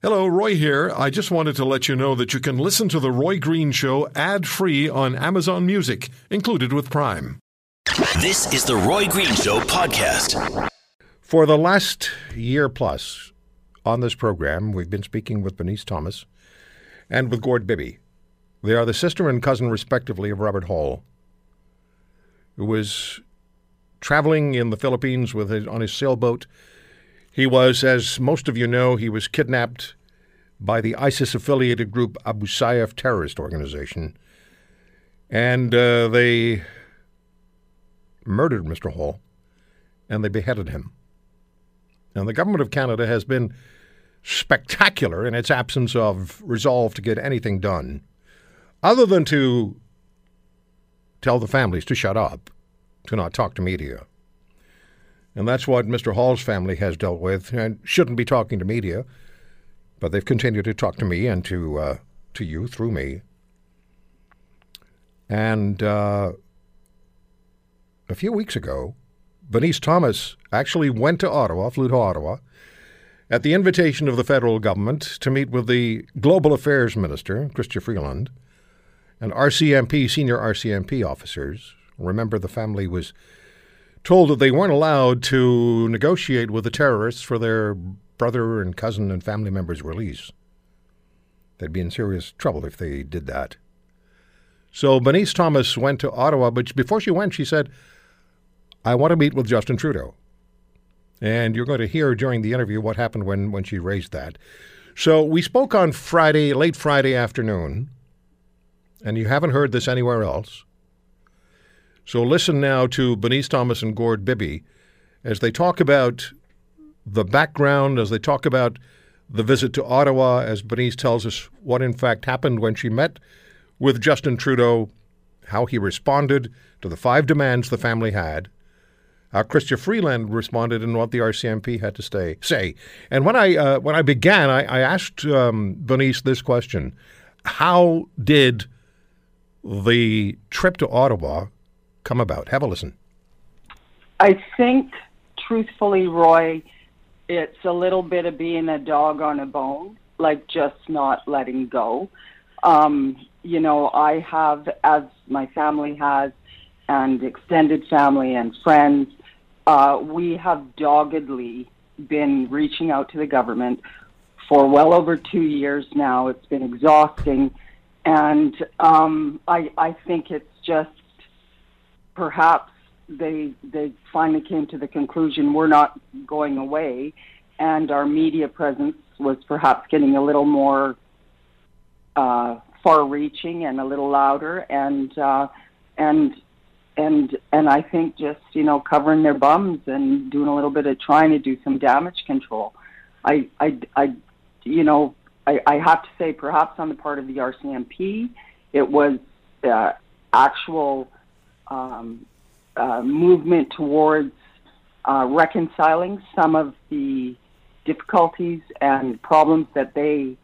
Hello, Roy here. I just wanted to let you know that you can listen to The Roy Green Show ad free on Amazon Music, included with Prime. This is the Roy Green Show podcast. For the last year plus on this program, we've been speaking with Bernice Thomas and with Gord Bibby. They are the sister and cousin, respectively, of Robert Hall, who was traveling in the Philippines with his, on his sailboat he was, as most of you know, he was kidnapped by the ISIS affiliated group Abu Sayyaf terrorist organization. And uh, they murdered Mr. Hall and they beheaded him. And the government of Canada has been spectacular in its absence of resolve to get anything done, other than to tell the families to shut up, to not talk to media. And that's what Mr. Hall's family has dealt with and shouldn't be talking to media, but they've continued to talk to me and to, uh, to you through me. And uh, a few weeks ago, Bernice Thomas actually went to Ottawa, flew to Ottawa, at the invitation of the federal government to meet with the Global Affairs Minister, Chrystia Freeland, and RCMP, senior RCMP officers. Remember, the family was told that they weren't allowed to negotiate with the terrorists for their brother and cousin and family members' release. They'd be in serious trouble if they did that. So Bernice Thomas went to Ottawa, but before she went, she said, I want to meet with Justin Trudeau. And you're going to hear during the interview what happened when, when she raised that. So we spoke on Friday, late Friday afternoon, and you haven't heard this anywhere else. So listen now to Bernice Thomas and Gord Bibby as they talk about the background, as they talk about the visit to Ottawa, as Bernice tells us what in fact happened when she met with Justin Trudeau, how he responded to the five demands the family had, how Chrystia Freeland responded, and what the RCMP had to stay, say. And when I uh, when I began, I, I asked um, Bernice this question: How did the trip to Ottawa come about? Have a listen. I think, truthfully, Roy, it's a little bit of being a dog on a bone, like just not letting go. Um, you know, I have, as my family has, and extended family and friends, uh, we have doggedly been reaching out to the government for well over two years now. It's been exhausting. And um, I, I think it's just perhaps they they finally came to the conclusion we're not going away, and our media presence was perhaps getting a little more uh, far-reaching and a little louder, and uh, and and and I think just you know covering their bums and doing a little bit of trying to do some damage control. I I, I you know I, I have to say perhaps on the part of the RCMP it was uh, actual um, uh, movement towards uh, reconciling some of the difficulties and problems that they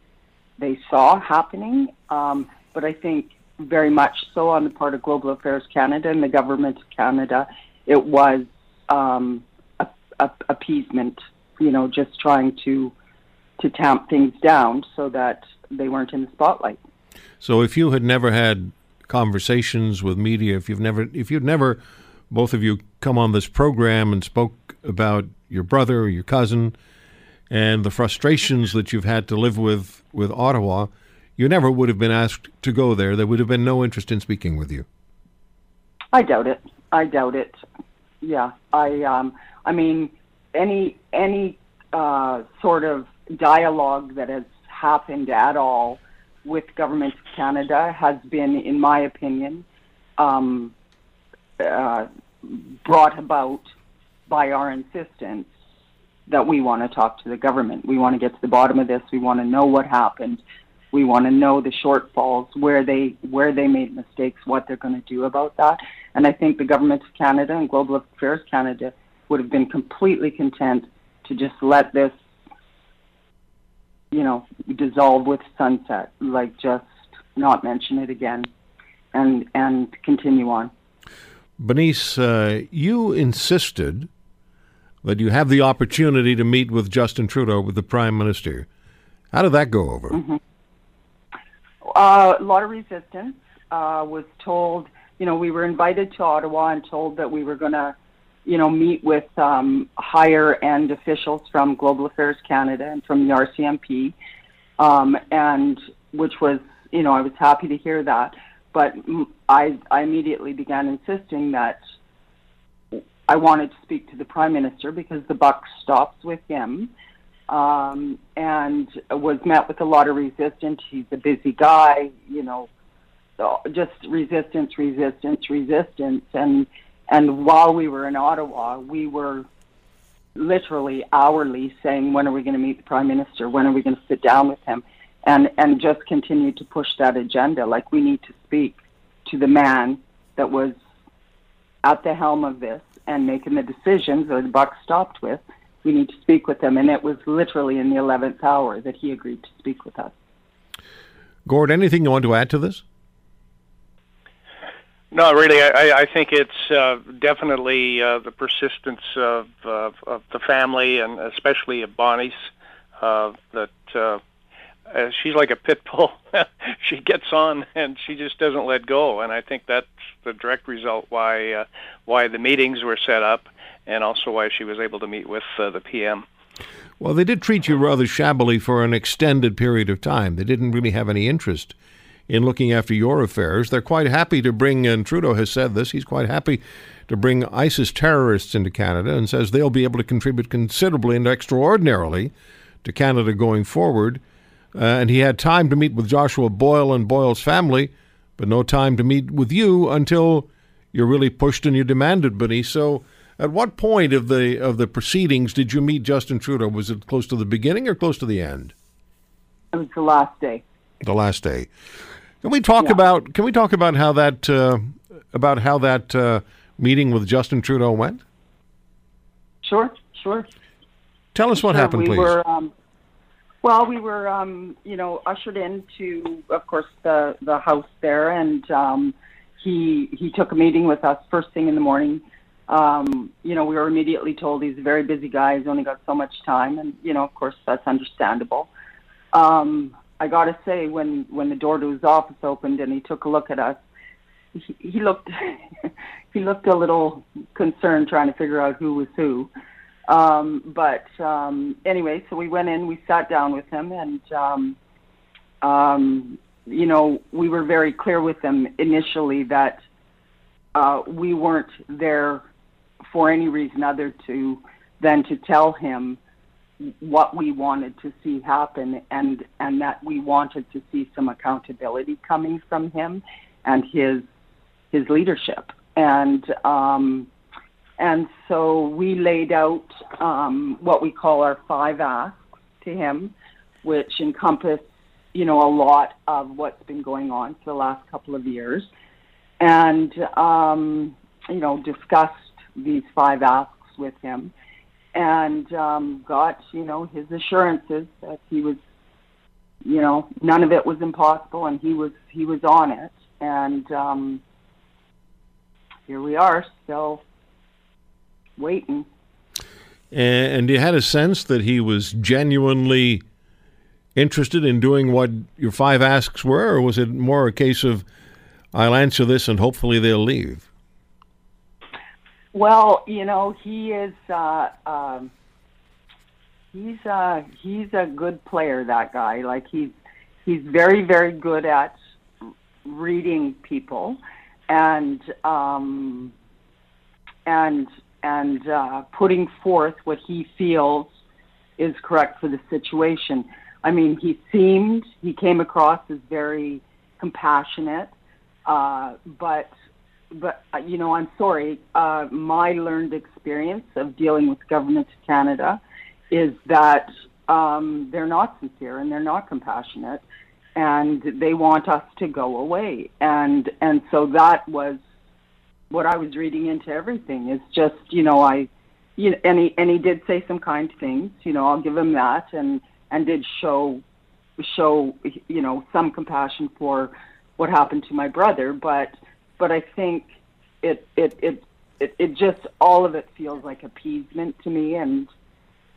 they saw happening. Um, but I think very much so on the part of Global Affairs Canada and the government of Canada, it was um, a, a, appeasement. You know, just trying to to tamp things down so that they weren't in the spotlight. So, if you had never had conversations with media, if you've never, if you'd never, both of you come on this program and spoke about your brother or your cousin and the frustrations that you've had to live with with Ottawa, you never would have been asked to go there. There would have been no interest in speaking with you. I doubt it. I doubt it. Yeah, I. Um, I mean, any any uh, sort of dialogue that has happened at all with Government of Canada has been, in my opinion, um, uh, brought about by our insistence that we want to talk to the government. We want to get to the bottom of this. We want to know what happened. We want to know the shortfalls, where they where they made mistakes, what they're going to do about that. And I think the government of Canada and Global Affairs Canada would have been completely content to just let this you know, dissolve with sunset, like just not mention it again and and continue on. Bernice, uh, you insisted that you have the opportunity to meet with Justin Trudeau, with the Prime Minister. How did that go over? Mm-hmm. Uh, a lot of resistance. Uh, was told, you know, we were invited to Ottawa and told that we were going to, you know, meet with um, higher end officials from Global Affairs Canada and from the RCMP, um, and which was, you know, I was happy to hear that. But I, I immediately began insisting that I wanted to speak to the Prime Minister because the buck stops with him um, and was met with a lot of resistance. He's a busy guy, you know, just resistance, resistance, resistance. And, and while we were in Ottawa, we were literally hourly saying, when are we going to meet the Prime Minister? When are we going to sit down with him? And, and just continue to push that agenda. Like we need to speak to the man that was at the helm of this and making the decisions that the buck stopped with we need to speak with him. And it was literally in the 11th hour that he agreed to speak with us. Gord, anything you want to add to this? No, really. I, I think it's uh, definitely uh, the persistence of, of, of the family and especially of Bonnie's uh, that uh, uh, she's like a pit bull. she gets on and she just doesn't let go. And I think that's the direct result why uh, why the meetings were set up and also why she was able to meet with uh, the PM. Well, they did treat you rather shabbily for an extended period of time. They didn't really have any interest in looking after your affairs. They're quite happy to bring, and Trudeau has said this, he's quite happy to bring ISIS terrorists into Canada and says they'll be able to contribute considerably and extraordinarily to Canada going forward. Uh, and he had time to meet with Joshua Boyle and Boyle's family, but no time to meet with you until you're really pushed and you demanded, Benny. So at what point of the of the proceedings did you meet Justin Trudeau? Was it close to the beginning or close to the end? It was the last day. The last day. Can we talk yeah. about Can we talk about how that uh, about how that uh, meeting with Justin Trudeau went? Sure, sure. Tell us what sure, happened, we please. Were, um, well, we were, um, you know, ushered into, of course, the the house there, and um, he he took a meeting with us first thing in the morning um, you know, we were immediately told he's a very busy guy. He's only got so much time, and you know, of course, that's understandable. Um, I got to say, when when the door to his office opened and he took a look at us, he, he looked he looked a little concerned, trying to figure out who was who. Um, but um, anyway, so we went in, we sat down with him, and um, um, you know, we were very clear with him initially that uh, we weren't there for any reason other to than to tell him what we wanted to see happen and and that we wanted to see some accountability coming from him and his his leadership. And um, and so we laid out um, what we call our five asks to him, which encompass you know a lot of what's been going on for the last couple of years, and um, you know discussed these five asks with him and um, got, you know, his assurances that he was, you know, none of it was impossible and he was he was on it. And um, here we are, still waiting. And you had a sense that he was genuinely interested in doing what your five asks were, or was it more a case of, I'll answer this and hopefully they'll leave? Well, you know, he is. Uh, um, he's uh, he's a good player. That guy, like he's he's very very good at reading people, and um, and and uh, putting forth what he feels is correct for the situation. I mean, he seemed he came across as very compassionate, uh, but but uh, you know, I'm sorry. Uh, my learned experience of dealing with government of Canada is that um, they're not sincere and they're not compassionate, and they want us to go away. And and so that was what I was reading into everything. Is just you know I, you know, and he and he did say some kind things. You know, I'll give him that, and and did show show you know some compassion for what happened to my brother, but but I think it it it it, it just all of it feels like appeasement to me and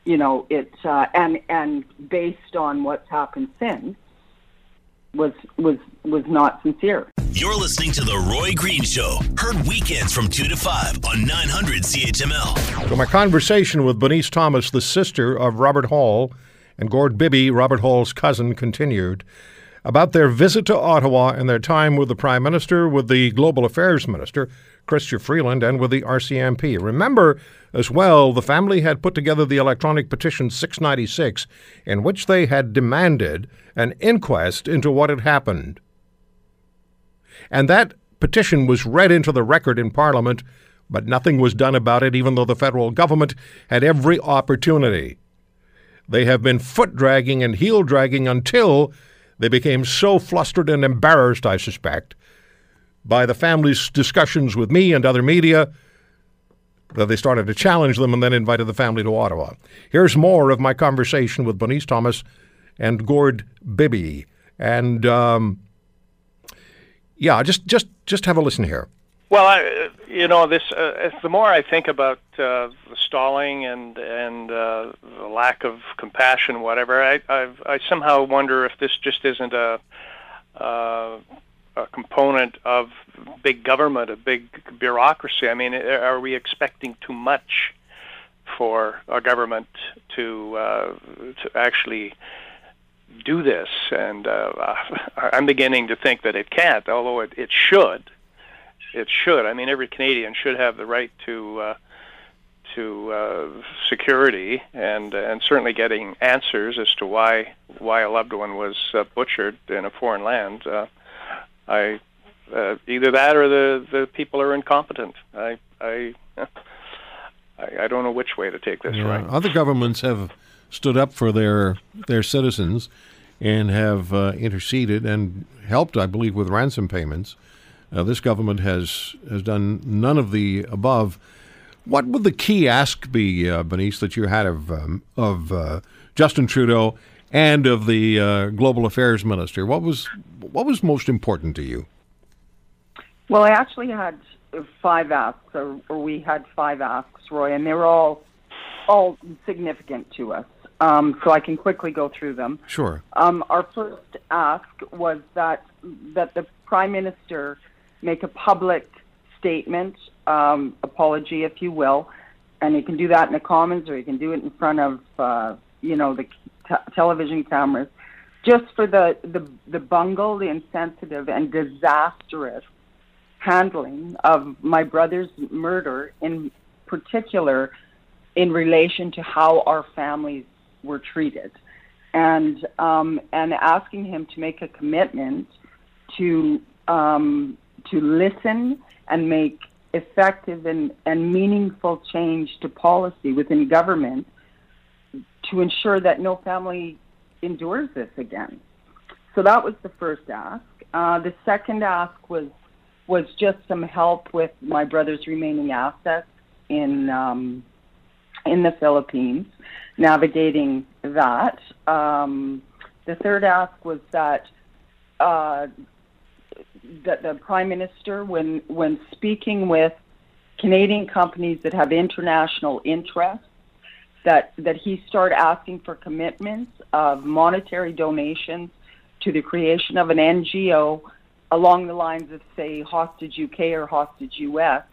you know, it uh, and and based on what's happened since, was was was not sincere. You're listening to the Roy Green Show. Heard weekends from two to five on 900 CHML. So my conversation with Bernice Thomas, the sister of Robert Hall, and Gord Bibby, Robert Hall's cousin, continued about their visit to Ottawa and their time with the Prime Minister, with the Global Affairs Minister, Chrystia Freeland, and with the RCMP. Remember as well, the family had put together the electronic petition 696, in which they had demanded an inquest into what had happened. And that petition was read into the record in Parliament, but nothing was done about it, even though the federal government had every opportunity. They have been foot dragging and heel dragging until they became so flustered and embarrassed, I suspect, by the family's discussions with me and other media that they started to challenge them and then invited the family to Ottawa. Here's more of my conversation with Bernice Thomas and Gord Bibby. And um, yeah, just just just have a listen here. Well, I, you know, this. Uh, the more I think about uh, the stalling and and uh, the lack of compassion, whatever, I I've, I somehow wonder if this just isn't a uh, a component of big government, a big bureaucracy. I mean, are we expecting too much for our government to uh, to actually do this? And uh, I'm beginning to think that it can't, although it, it should it should. I mean, every Canadian should have the right to uh, to uh, security and and certainly getting answers as to why why a loved one was uh, butchered in a foreign land. Uh, I uh, either that or the the people are incompetent. I I. I, I don't know which way to take this. Yeah. Right? Other governments have stood up for their their citizens and have uh, interceded and helped, I believe, with ransom payments. Uh, this government has has done none of the above. What would the key ask be, uh, Bernice, that you had of um, of uh, Justin Trudeau and of the uh, Global Affairs Minister? What was what was most important to you? Well, I actually had five asks, or, or we had five asks, Roy, and they were all all significant to us. Um, so I can quickly go through them. Sure. Um, our first ask was that that the Prime Minister make a public statement, um, apology, if you will, and you can do that in the Commons or you can do it in front of, uh, you know, the t- television cameras, just for the, the, the bungle, the insensitive and disastrous handling of my brother's murder, in particular, in relation to how our families were treated, and um, and asking him to make a commitment to um, to listen and make effective and, and meaningful change to policy within government to ensure that no family endures this again. So that was the first ask. Uh, the second ask was was just some help with my brother's remaining assets in um, in the Philippines, navigating that. Um, the third ask was that uh, that the prime minister, when when speaking with Canadian companies that have international interests, that that he start asking for commitments of monetary donations to the creation of an NGO along the lines of say Hostage UK or Hostage US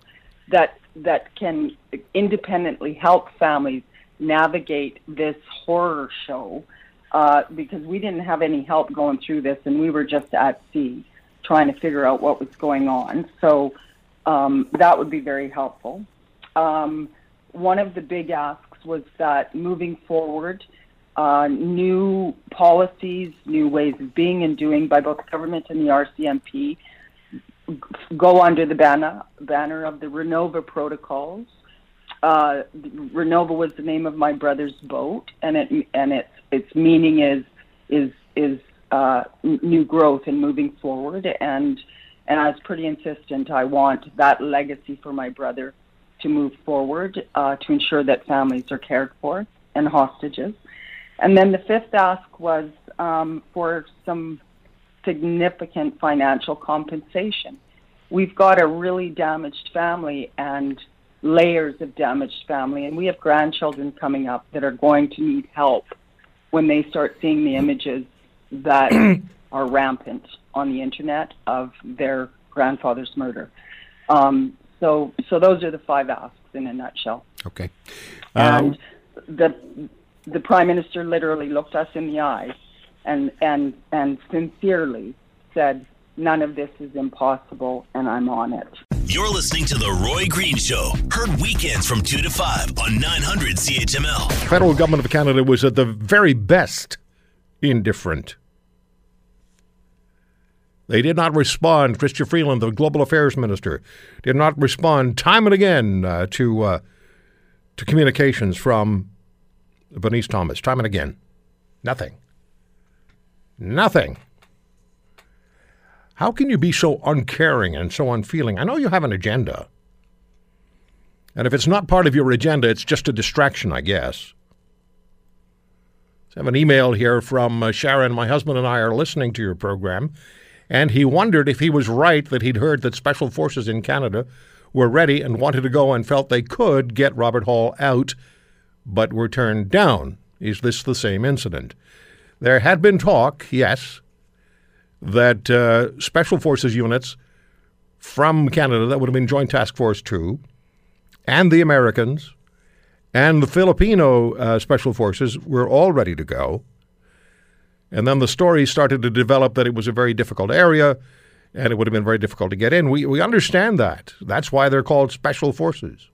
that that can independently help families navigate this horror show uh, because we didn't have any help going through this and we were just at sea trying to figure out what was going on. So um, that would be very helpful. Um, one of the big asks was that moving forward, uh, new policies, new ways of being and doing by both government and the RCMP go under the banner banner of the Renova protocols. Uh, Renova was the name of my brother's boat, and it and its its meaning is is is uh, new growth and moving forward. And and I was pretty insistent. I want that legacy for my brother to move forward uh, to ensure that families are cared for and hostages. And then the fifth ask was um, for some significant financial compensation. We've got a really damaged family, and layers of damaged family. And we have grandchildren coming up that are going to need help when they start seeing the images that are rampant on the internet of their grandfather's murder. Um, so, so those are the five asks in a nutshell. Okay. And the the prime minister literally looked us in the eye, and and and sincerely said, "None of this is impossible, and I'm on it." You're listening to The Roy Green Show, heard weekends from 2 to 5 on 900 CHML. federal government of Canada was at the very best indifferent. They did not respond. Chrystia Freeland, the global affairs minister, did not respond time and again uh, to uh, to communications from Bernice Thomas. Time and again, nothing. Nothing. How can you be so uncaring and so unfeeling? I know you have an agenda. And if it's not part of your agenda, it's just a distraction, I guess. I have an email here from uh, Sharon. My husband and I are listening to your program, and he wondered if he was right that he'd heard that special forces in Canada were ready and wanted to go and felt they could get Robert Hall out, but were turned down. Is this the same incident? There had been talk, yes, that uh, special forces units from Canada, that would have been Joint Task Force 2, and the Americans and the Filipino uh, special forces were all ready to go. And then the story started to develop that it was a very difficult area and it would have been very difficult to get in. We, we understand that. That's why they're called special forces.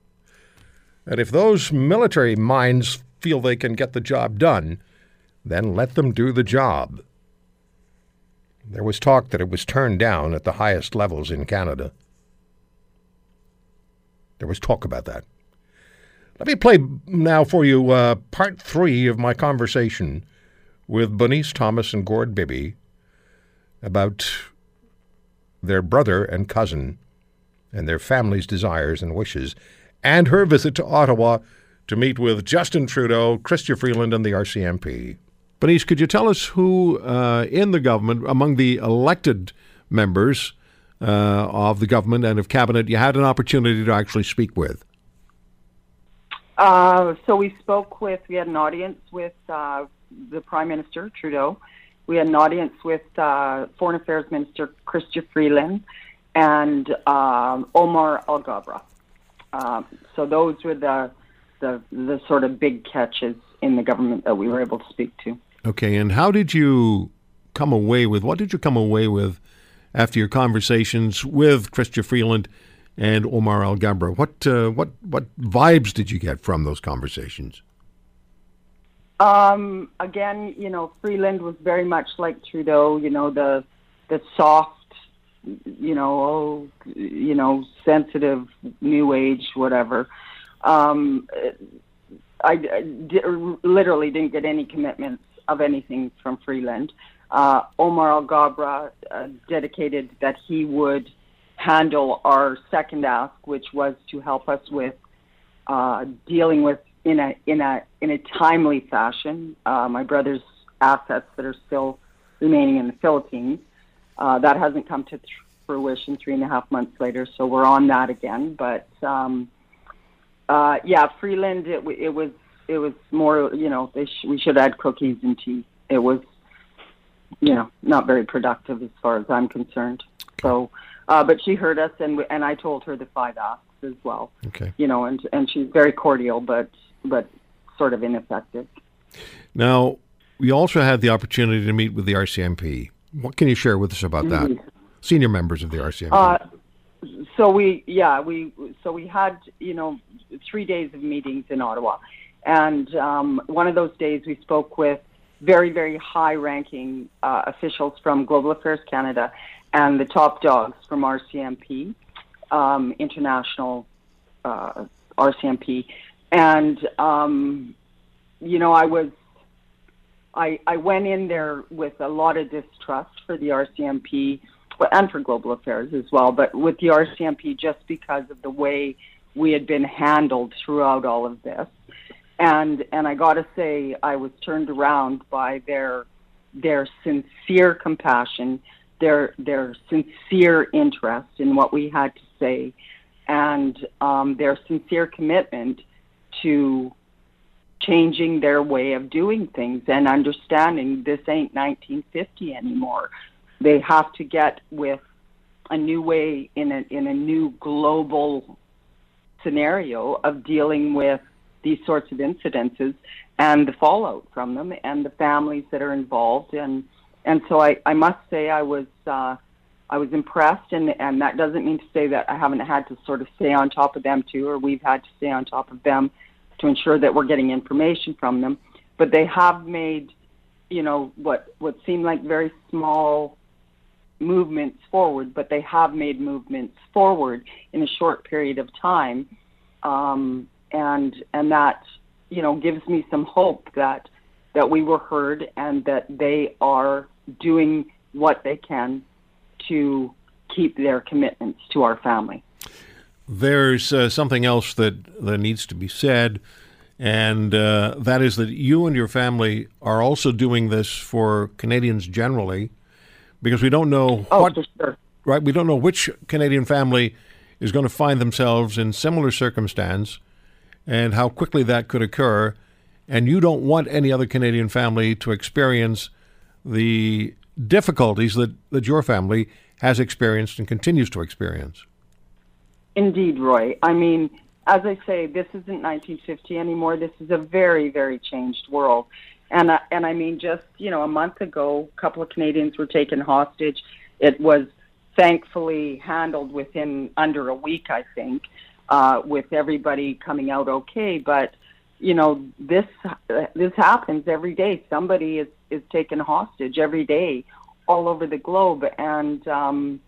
And if those military minds feel they can get the job done, then let them do the job. There was talk that it was turned down at the highest levels in Canada. There was talk about that. Let me play now for you uh, part three of my conversation with Bernice Thomas and Gord Bibby about their brother and cousin and their family's desires and wishes, and her visit to Ottawa to meet with Justin Trudeau, Chrystia Freeland, and the RCMP. Bernice, could you tell us who uh, in the government, among the elected members uh, of the government and of cabinet, you had an opportunity to actually speak with? Uh, so we spoke with, we had an audience with uh, the Prime Minister, Trudeau. We had an audience with uh, Foreign Affairs Minister Chrystia Freeland and um, Omar Alghabra. Um, so those were the, the the sort of big catches in the government that we were able to speak to. Okay, and how did you come away with? What did you come away with after your conversations with Chrystia Freeland and Omar Alghabra? What uh, what what vibes did you get from those conversations? Um, again, you know, Freeland was very much like Trudeau. You know, the the soft, you know, oh, you know, sensitive, new age, whatever. Um, I, I literally didn't get any commitments of anything from Freeland. Uh, Omar Alghabra uh, dedicated that he would handle our second ask, which was to help us with uh, dealing with in a in a in a timely fashion uh, my brother's assets that are still remaining in the Philippines. Uh, that hasn't come to th- fruition three and a half months later, so we're on that again. But um, uh, yeah, Freeland, it, w- it was it was more you know they sh- we should add cookies and tea. It was you know not very productive as far as I'm concerned. So, uh, but she heard us, and and I told her the five asks as well. Okay. You know, and and she's very cordial, but but sort of ineffective. Now, we also had the opportunity to meet with the RCMP. What can you share with us about that? Senior members of the RCMP. Uh, so we yeah we so we had you know three days of meetings in Ottawa, and um, one of those days we spoke with very very high ranking uh, officials from Global Affairs Canada and the top dogs from RCMP, um, international uh, RCMP, and um, you know I was I, I went in there with a lot of distrust for the RCMP and for global affairs as well, but with the RCMP just because of the way we had been handled throughout all of this. And and I got to say, I was turned around by their their sincere compassion, their their sincere interest in what we had to say, and um, their sincere commitment to changing their way of doing things and understanding this ain't 1950 anymore. They have to get with a new way in a in a new global scenario of dealing with these sorts of incidences and the fallout from them and the families that are involved and and so I, I must say I was uh, I was impressed and and that doesn't mean to say that I haven't had to sort of stay on top of them too or we've had to stay on top of them to ensure that we're getting information from them. But they have made you know what what seemed like very small movements forward but they have made movements forward in a short period of time. Um, and and that you know gives me some hope that that we were heard and that they are doing what they can to keep their commitments to our family. There's uh, something else that, that needs to be said, and uh, that is that you and your family are also doing this for Canadians generally, because we don't know oh, what sure. right. We don't know which Canadian family is going to find themselves in similar circumstance, and how quickly that could occur. And you don't want any other Canadian family to experience the difficulties that, that your family has experienced and continues to experience. Indeed, Roy. I mean, as I say, this isn't 1950 anymore. This is a very, very changed world. And and I mean, just you know, a month ago, a couple of Canadians were taken hostage. It was thankfully handled within under a week, I think, uh, with everybody coming out okay. But you know, this this happens every day. Somebody is is taken hostage every day, all over the globe, and um,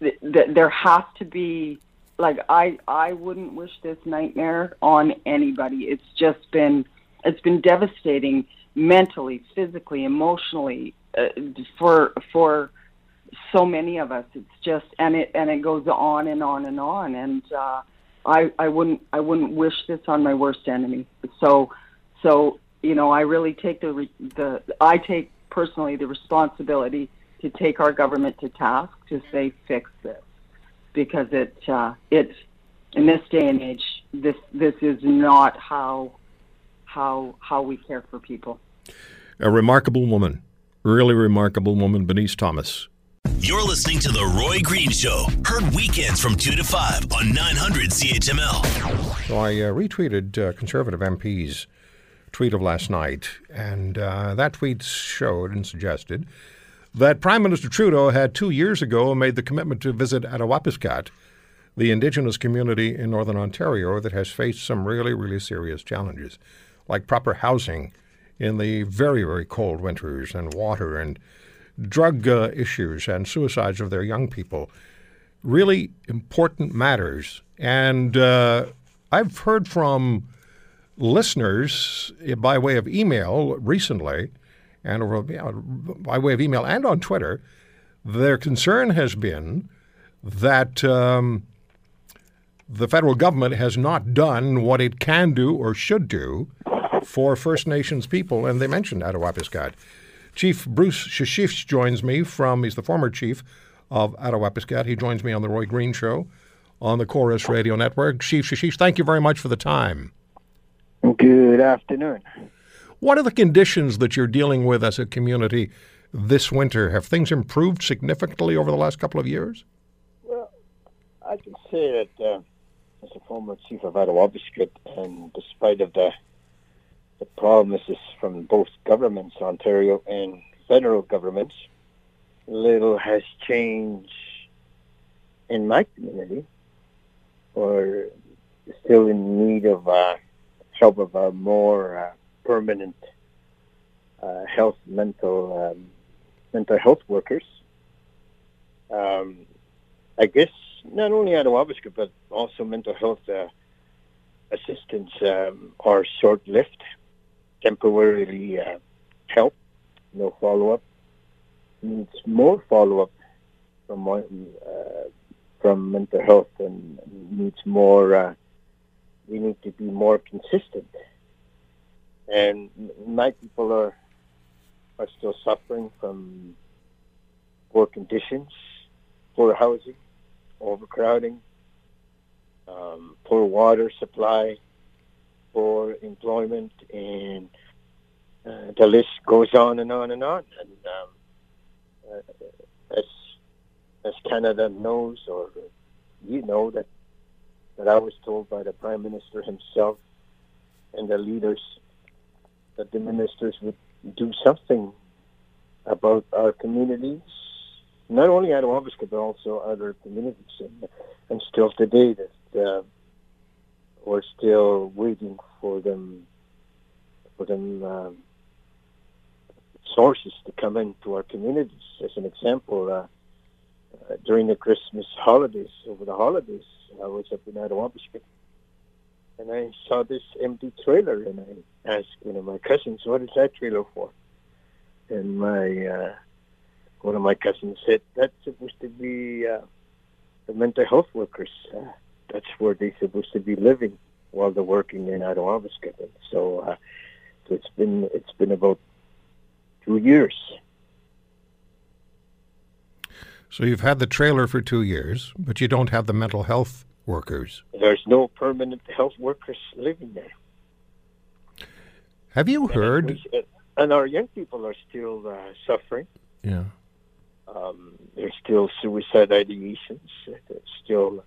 th- th- there has to be like I I wouldn't wish this nightmare on anybody. It's just been it's been devastating mentally, physically, emotionally uh, for for so many of us. It's just and it and it goes on and on and on and. uh I, I wouldn't I wouldn't wish this on my worst enemy. So so you know I really take the the I take personally the responsibility to take our government to task to say fix this because it uh, it's in this day and age this this is not how how how we care for people. A remarkable woman, really remarkable woman, Bernice Thomas. You're listening to The Roy Green Show, heard weekends from 2 to 5 on 900 CHML. So I uh, retweeted uh, Conservative MP's tweet of last night, and uh, that tweet showed and suggested that Prime Minister Trudeau had two years ago made the commitment to visit Attawapiskat, the Indigenous community in Northern Ontario that has faced some really, really serious challenges, like proper housing in the very, very cold winters and water and drug uh, issues and suicides of their young people. Really important matters. And uh, I've heard from listeners by way of email recently, and over, by way of email and on Twitter, their concern has been that um, the federal government has not done what it can do or should do for First Nations people, and they mentioned Attawapiskat. Chief Bruce Shisheesh joins me from, he's the former chief of Attawapiskat. He joins me on the Roy Green Show on the Corus Radio Network. Chief Shisheesh, thank you very much for the time. Good afternoon. What are the conditions that you're dealing with as a community this winter? Have things improved significantly over the last couple of years? Well, I can say that uh, as a former chief of Attawapiskat, and despite of the the promises from both governments, Ontario and federal governments, little has changed in my community, or still in need of uh, help of a more uh, permanent uh, health, mental, um, mental health workers. Um, I guess not only at Attawapiskat, but also mental health uh, assistance um, are short-lived temporarily uh, help, no follow-up. Needs more follow-up from uh, from mental health and needs more. Uh, we need to be more consistent. And my people are are still suffering from poor conditions, poor housing, overcrowding, um, poor water supply, poor employment, and uh, the list goes on and on and on. And um, uh, as as Canada knows, or you know that that I was told by the Prime Minister himself and the leaders that the ministers would do something about our communities, not only at Attawapiskat, but also other communities. And, and still today, that uh, we're still waiting for them, for them um, sources to come into our communities. As an example, uh, uh, during the Christmas holidays, over the holidays, I was up in Attawapiskat, and I saw this empty trailer, and I asked one of my cousins, "What is that trailer for?" And my uh, one of my cousins said, "That's supposed to be uh, the mental health workers. Uh, that's where they're supposed to be living while they're working in Attawapiskat." So, uh, so it's been it's been about two years. So you've had the trailer for two years, but you don't have the mental health workers. There's no permanent health workers living there. Have you heard? And, and our young people are still uh, suffering. Yeah. Um, there's still suicide ideations. There's still,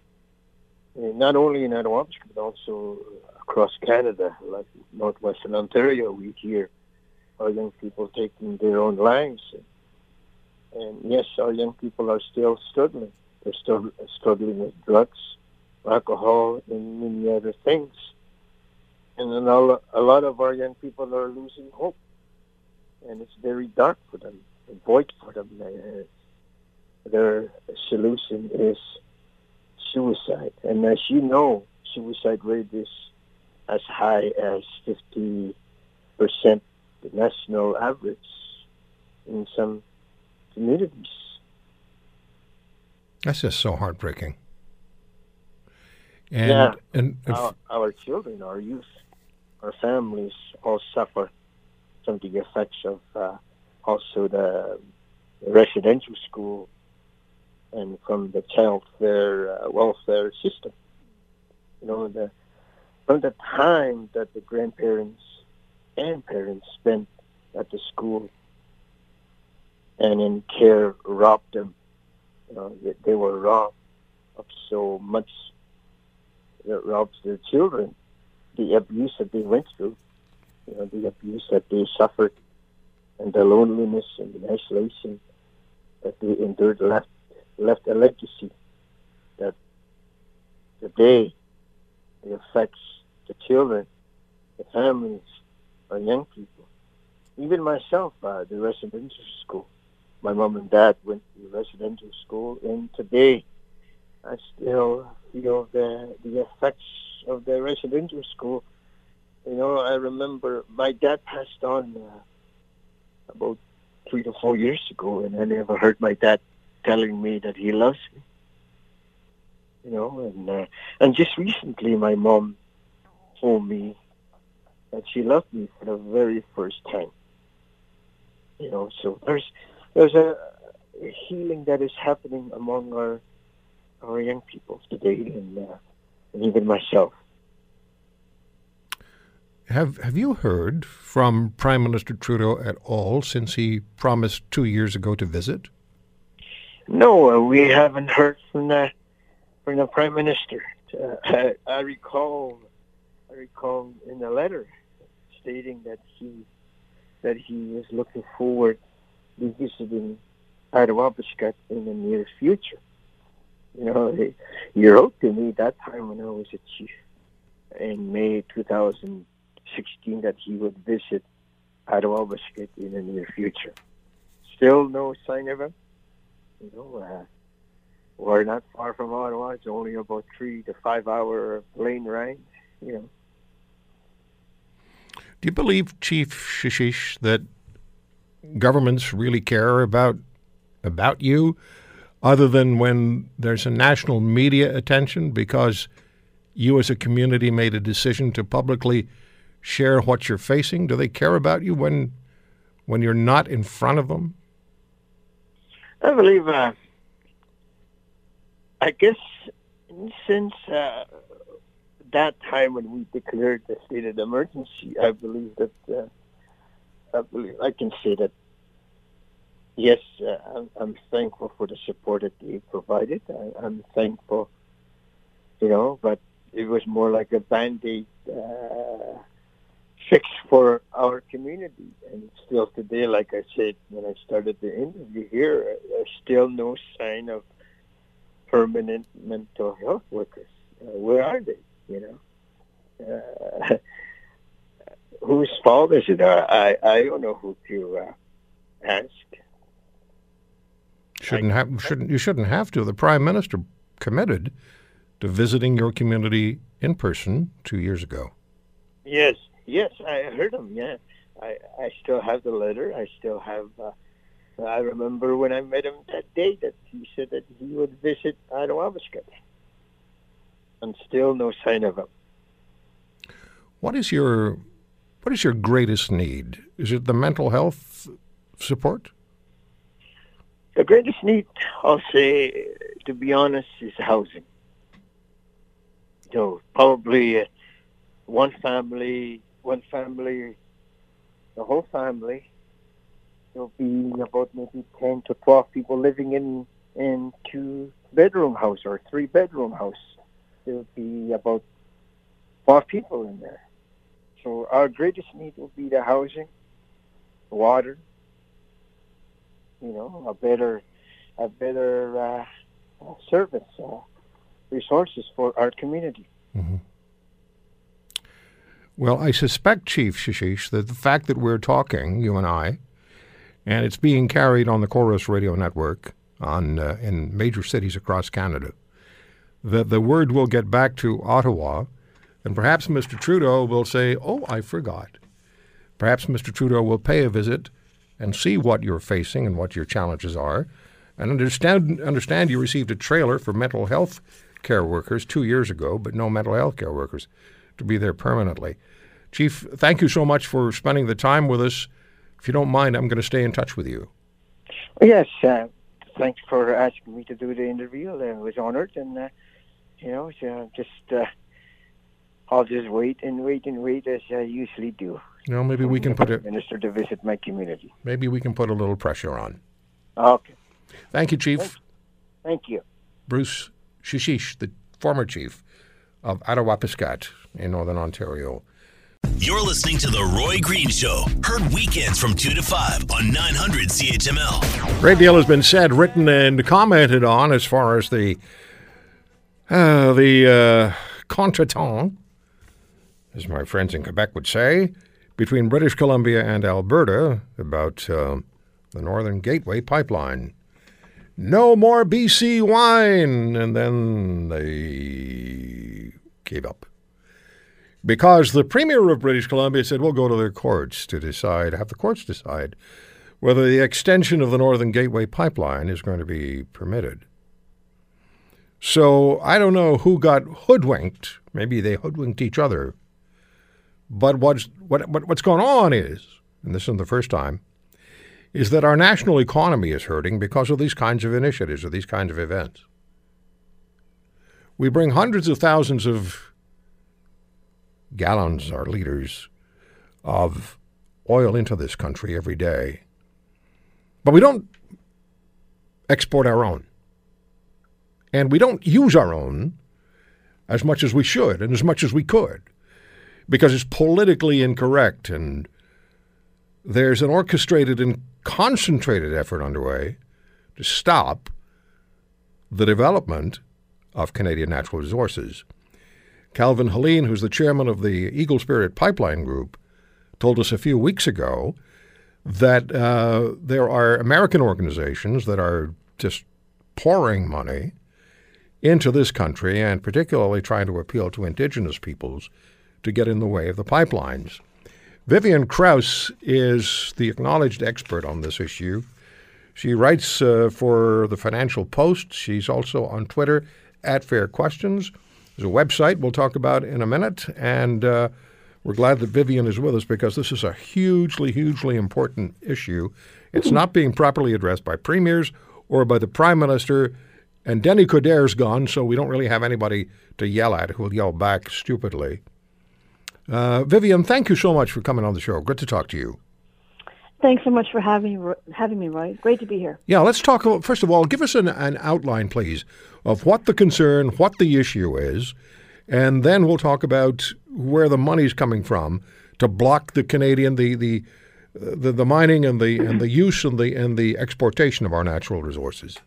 Uh, not only in Attawapiskat, but also across Canada, like northwestern Ontario, we hear our young people taking their own lives. And yes, our young people are still struggling. They're still struggling with drugs, alcohol, and many other things. And then a lot of our young people are losing hope. And it's very dark for them, void for them. Uh, their solution is suicide. And as you know, suicide rate is as high as 50% the national average in some communities. That's just so heartbreaking. And, yeah, and, and our, our children, our youth, our families all suffer from the effects of uh, also the residential school and from the child care, uh, welfare system. You know, the, from the time that the grandparents and parents spent at the school and in care robbed them. Know, they were robbed of so much that robs their children. The abuse that they went through, you know, the abuse that they suffered, and the loneliness and the isolation that they endured left left a legacy that today it affects the children, the families, our young people. Even myself, uh, the residential school my mom and dad went to residential school, and today I still feel the the effects of the residential school. You know, I remember my dad passed on uh, about three to four years ago, and I never heard my dad telling me that he loves me. You know, and uh, and just recently, my mom told me that she loved me for the very first time. You know, so there's there's a, healing that is happening among our our young people today, and, uh, and even myself. Have Have you heard from Prime Minister Trudeau at all since he promised two years ago to visit? No, uh, we haven't heard from the from the Prime Minister. Uh, I, I recall, I recall in a letter stating that he that he was looking forward to visiting Attawapiskat in the near future. You know, he, he wrote to me that time when I was a chief in May 2016 that he would visit Attawapiskat in the near future. Still no sign of him. You know, uh, we're not far from Ottawa. It's only about three to five hour plane ride. You know. Do you believe, Chief Shisheesh, that governments really care about about you, other than when there's a national media attention because you as a community made a decision to publicly share what you're facing? Do they care about you when when you're not in front of them? I believe uh, I guess since uh, that time when we declared the state of emergency, I believe that uh, I believe I can say that yes, uh, I'm, I'm, thankful for the support that they provided. I, am thankful, you know, but it was more like a band-aid uh, fix for our community. And still today, like I said when I started the interview here, there's still no sign of permanent mental health workers. Uh, where are they? You know, uh, whose fault is it? I I don't know who to uh, ask. Shouldn't have shouldn't you shouldn't have to. The prime minister committed to visiting your community in person two years ago. Yes, yes, I heard him. Yeah, I I still have the letter. I still have. Uh, I remember when I met him that day that he said that he would visit Attawapiskat. And still no sign of him. What is your what is your greatest need? Is it the mental health support? The greatest need, I'll say, to be honest, is housing. So probably uh, one family, one family, the whole family there'll be about maybe 10 to 12 people living in in two bedroom house or three bedroom house. There'll be about 12 people in there. So our greatest need will be the housing, water, you know, a better, a better uh, service, uh, resources for our community. Mm-hmm. Well, I suspect, Chief Shisheesh, that the fact that we're talking, you and I, and it's being carried on the Corus radio network on uh, in major cities across Canada. That the word will get back to Ottawa, and perhaps Mr. Trudeau will say, "Oh, I forgot." Perhaps Mr. Trudeau will pay a visit and see what you're facing and what your challenges are, and understand understand you received a trailer for mental health care workers two years ago, but no mental health care workers to be there permanently. Chief, thank you so much for spending the time with us if you don't mind, I'm going to stay in touch with you. Yes, uh, thanks for asking me to do the interview. I was honored, and uh, you know, so just uh, I'll just wait and wait and wait as I usually do. You know, maybe we can put a minister to visit my community. Maybe we can put a little pressure on. Okay. Thank you, Chief. Thank you. Bruce Shisheesh, the former chief of Attawapiskat in Northern Ontario. You're listening to The Roy Green Show, heard weekends from 2 to 5 on 900 CHML. Great deal has been said, written, and commented on as far as the uh, the uh, contretemps, as my friends in Quebec would say, between British Columbia and Alberta about uh, the Northern Gateway pipeline. No more BC wine! And then they gave up because the Premier of British Columbia said, we'll go to the courts to decide, have the courts decide whether the extension of the Northern Gateway pipeline is going to be permitted. So I don't know who got hoodwinked. Maybe they hoodwinked each other. But what's, what, what, what's going on is, and this isn't the first time, is that our national economy is hurting because of these kinds of initiatives or these kinds of events. We bring hundreds of thousands of gallons or liters of oil into this country every day. But we don't export our own. And we don't use our own as much as we should and as much as we could because it's politically incorrect. And there's an orchestrated and concentrated effort underway to stop the development of Canadian natural resources. Calvin Helin, who's the chairman of the Eagle Spirit Pipeline Group, told us a few weeks ago that uh, there are American organizations that are just pouring money into this country and particularly trying to appeal to indigenous peoples to get in the way of the pipelines. Vivian Krause is the acknowledged expert on this issue. She writes uh, for the Financial Post. She's also on Twitter at Fair Questions. There's a website we'll talk about in a minute, and uh, we're glad that Vivian is with us because this is a hugely, hugely important issue. It's not being properly addressed by premiers or by the prime minister, And Denis Coderre's gone, so we don't really have anybody to yell at who'll yell back stupidly. Uh, Vivian, thank you so much for coming on the show. Good to talk to you. Thanks so much for having having me, Roy. Great to be here. Yeah, let's talk. First of all, give us an, an outline, please, of what the concern, what the issue is, and then we'll talk about where the money's coming from to block the Canadian the the the, the mining and the and the use and the and the exportation of our natural resources.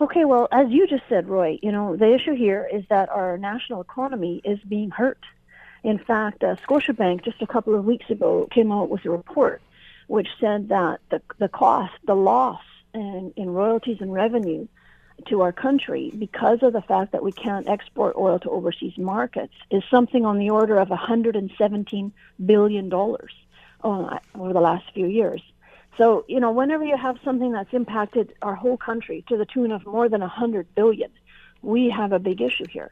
Okay, well, as you just said, Roy, you know the issue here is that our national economy is being hurt. In fact, uh, Scotiabank just a couple of weeks ago came out with a report which said that the the cost, the loss in, in royalties and revenue to our country because of the fact that we can't export oil to overseas markets is something on the order of 117 billion dollars over the last few years. So, you know, whenever you have something that's impacted our whole country to the tune of more than 100 billion, we have a big issue here.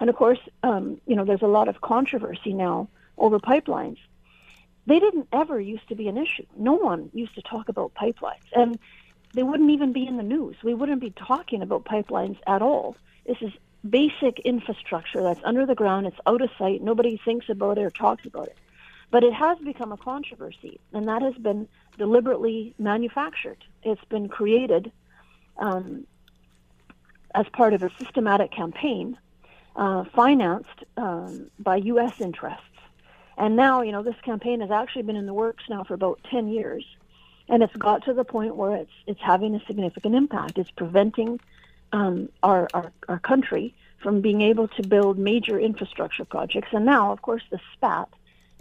And of course, um, you know, there's a lot of controversy now over pipelines. They didn't ever used to be an issue. No one used to talk about pipelines. And they wouldn't even be in the news. We wouldn't be talking about pipelines at all. This is basic infrastructure that's under the ground. It's out of sight. Nobody thinks about it or talks about it. But it has become a controversy, and that has been deliberately manufactured. It's been created um, as part of a systematic campaign uh, financed um, by U.S. interests. And now, you know, this campaign has actually been in the works now for about 10 years and it's got to the point where it's it's having a significant impact. It's preventing um, our, our our country from being able to build major infrastructure projects. And now, of course, the spat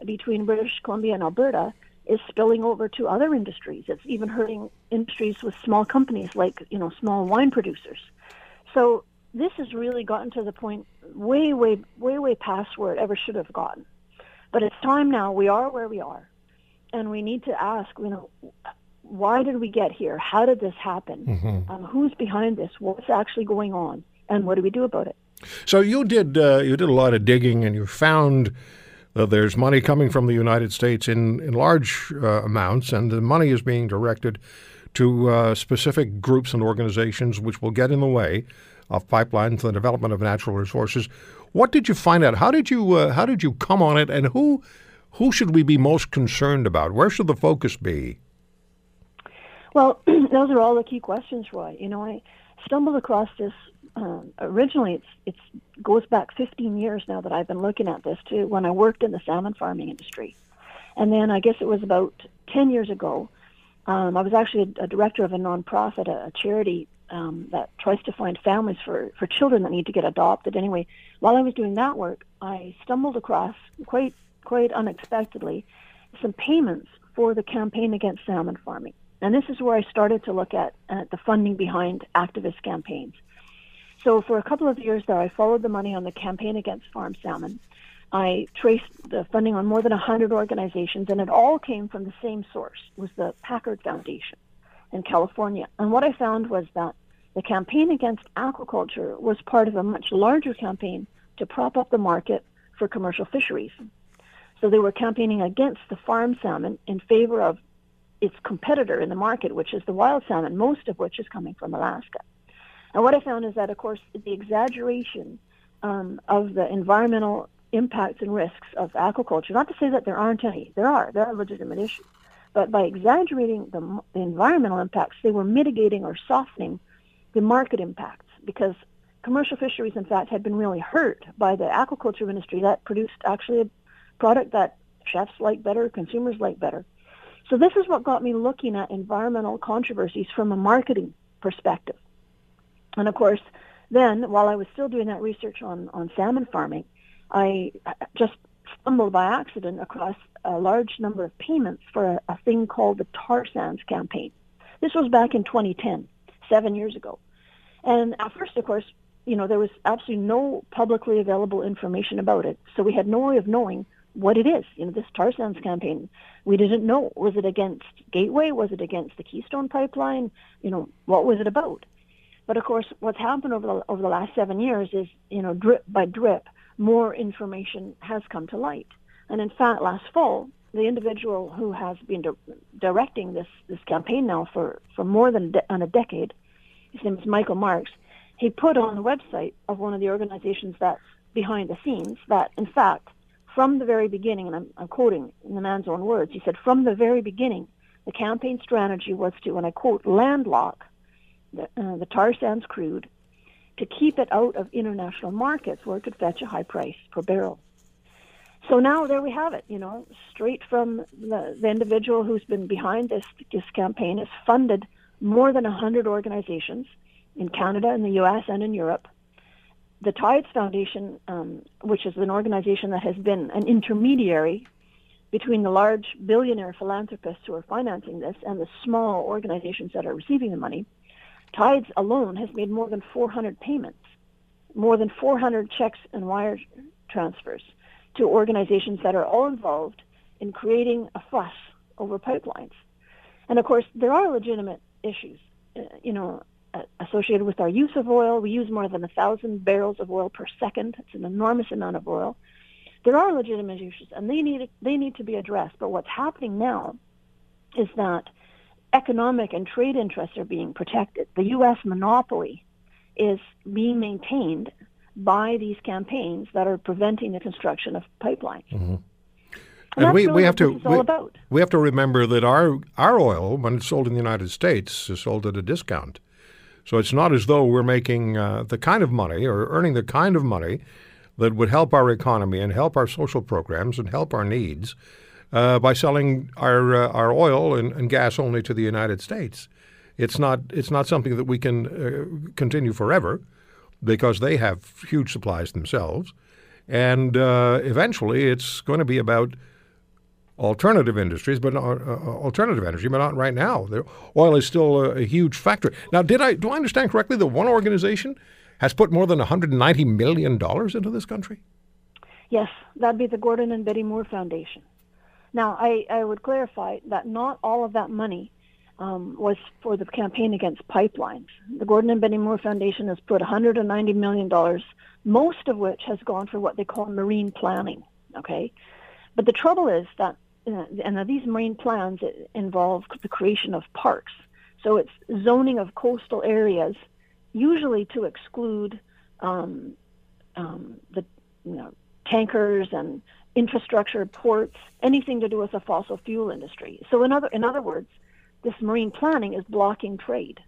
between British Columbia and Alberta is spilling over to other industries. It's even hurting industries with small companies like you know small wine producers. So this has really gotten to the point way, way, way, way past where it ever should have gotten. But it's time now. We are where we are and we need to ask, you know, why did we get here? How did this happen? Mm-hmm. Um, who's behind this? What's actually going on? And what do we do about it? So you did uh, you did a lot of digging, and you found that there's money coming from the United States in in large uh, amounts, and the money is being directed to uh, specific groups and organizations which will get in the way of pipelines, the development of natural resources. What did you find out? How did you uh, how did you come on it, and who who should we be most concerned about? Where should the focus be? Well, those are all the key questions, Roy. You know, I stumbled across this. Um, originally, it's it's goes back 15 years now that I've been looking at this too. When I worked in the salmon farming industry, and then I guess it was about 10 years ago. Um, I was actually a, a, director of a nonprofit, a, a charity um, that tries to find families for, for children that need to get adopted. Anyway, while I was doing that work, I stumbled across quite quite unexpectedly, some payments for the campaign against salmon farming. And this is where I started to look at uh, the funding behind activist campaigns. So for a couple of years there, I followed the money on the campaign against farm salmon. I traced the funding on more than 100 organizations, and it all came from the same source, was the Packard Foundation in California. And what I found was that the campaign against aquaculture was part of a much larger campaign to prop up the market for commercial fisheries. So they were campaigning against the farm salmon in favor of its competitor in the market, which is the wild salmon, most of which is coming from Alaska. And what I found is that, of course, the exaggeration um, of the environmental impacts and risks of aquaculture, not to say that there aren't any, there are, there are legitimate issues, but by exaggerating the, the environmental impacts, they were mitigating or softening the market impacts because commercial fisheries, in fact, had been really hurt by the aquaculture industry that produced actually a product that chefs like better, consumers like better. So this is what got me looking at environmental controversies from a marketing perspective. And of course, then while I was still doing that research on, on salmon farming, I just stumbled by accident across a large number of payments for a, a thing called the tar sands campaign. This was back in 2010, seven years ago. And at first, of course, you know, there was absolutely no publicly available information about it. So we had no way of knowing what it is. You know, this tar sands campaign, we didn't know. Was it against Gateway? Was it against the Keystone Pipeline? You know, what was it about? But of course, what's happened over the over the last seven years is, you know, drip by drip, more information has come to light. And in fact, last fall, the individual who has been di- directing this this campaign now for for more than de- a decade, his name is Michael Marx, he put on the website of one of the organizations that's behind the scenes that, in fact, from the very beginning, and I'm, I'm quoting in the man's own words, he said, from the very beginning, the campaign strategy was to, and I quote, landlock the, uh, the tar sands crude to keep it out of international markets where it could fetch a high price per barrel. So now there we have it, you know, straight from the, the individual who's been behind this, this campaign has funded more than 100 organizations in Canada, in the U.S., and in Europe. The Tides Foundation, um, which is an organization that has been an intermediary between the large billionaire philanthropists who are financing this and the small organizations that are receiving the money, Tides alone has made more than 400 payments, more than 400 checks and wire transfers to organizations that are all involved in creating a fuss over pipelines. And of course, there are legitimate issues, uh, you know, uh, associated with our use of oil. We use more than a thousand barrels of oil per second. It's an enormous amount of oil. There are legitimate issues, and they need they need to be addressed. But what's happening now is that economic and trade interests are being protected. The U.S. monopoly is being maintained by these campaigns that are preventing the construction of pipelines. Mm-hmm. And, and we, really we have to we, we, have to remember that our our oil, when it's sold in the United States, is sold at a discount. So it's not as though we're making uh, the kind of money or earning the kind of money that would help our economy and help our social programs and help our needs uh, by selling our uh, our oil and, and, gas only to the United States. It's not it's not something that we can uh, continue forever because they have huge supplies themselves. And uh, eventually, it's going to be about alternative industries, but not, uh, uh, alternative energy, but not right now. The oil is still a, a, huge factor. Now, did I do I understand correctly that one organization has put more than 190 million dollars into this country? Yes, that'd be the Gordon and Betty Moore Foundation. Now, I, I would clarify that not all of that money um, was for the campaign against pipelines. The Gordon and Betty Moore Foundation has put $190 million, most of which has gone for what they call marine planning. Okay, but the trouble is that, uh, and these marine plans involve the creation of parks. So it's zoning of coastal areas, usually to exclude um, um, the you know, tankers and infrastructure, ports, anything to do with the fossil fuel industry. So in other in other words, this marine planning is blocking trade.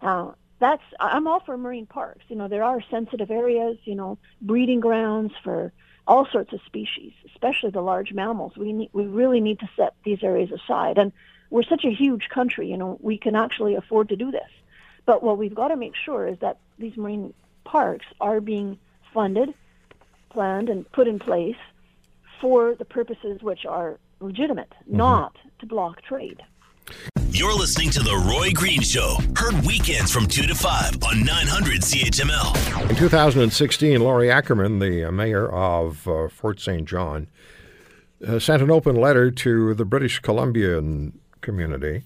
Uh, that's I'm all for marine parks. You know, there are sensitive areas, you know, breeding grounds for all sorts of species, especially the large mammals. We need, we really need to set these areas aside. And we're such a huge country, you know, we can actually afford to do this. But what we've got to make sure is that these marine parks are being funded, planned, and put in place for the purposes which are legitimate, mm-hmm. not to block trade. You're listening to The Roy Green Show, heard weekends from 2 to 5 on 900 CHML. In 2016, Lori Ackerman, the uh, mayor of uh, Fort St. John, uh, sent an open letter to the British Columbian community.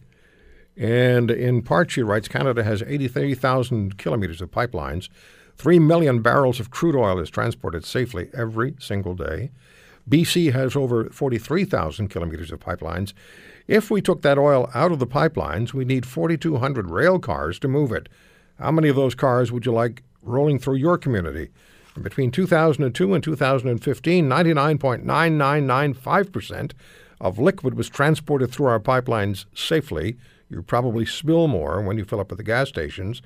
And in part, she writes Canada has 83,000 kilometers of pipelines. Three million barrels of crude oil is transported safely every single day. BC has over 43,000 kilometers of pipelines. If we took that oil out of the pipelines, we need 4,200 rail cars to move it. How many of those cars would you like rolling through your community? And between 2002 and 2015, 99.9995% of liquid was transported through our pipelines safely. You probably spill more when you fill up at the gas stations.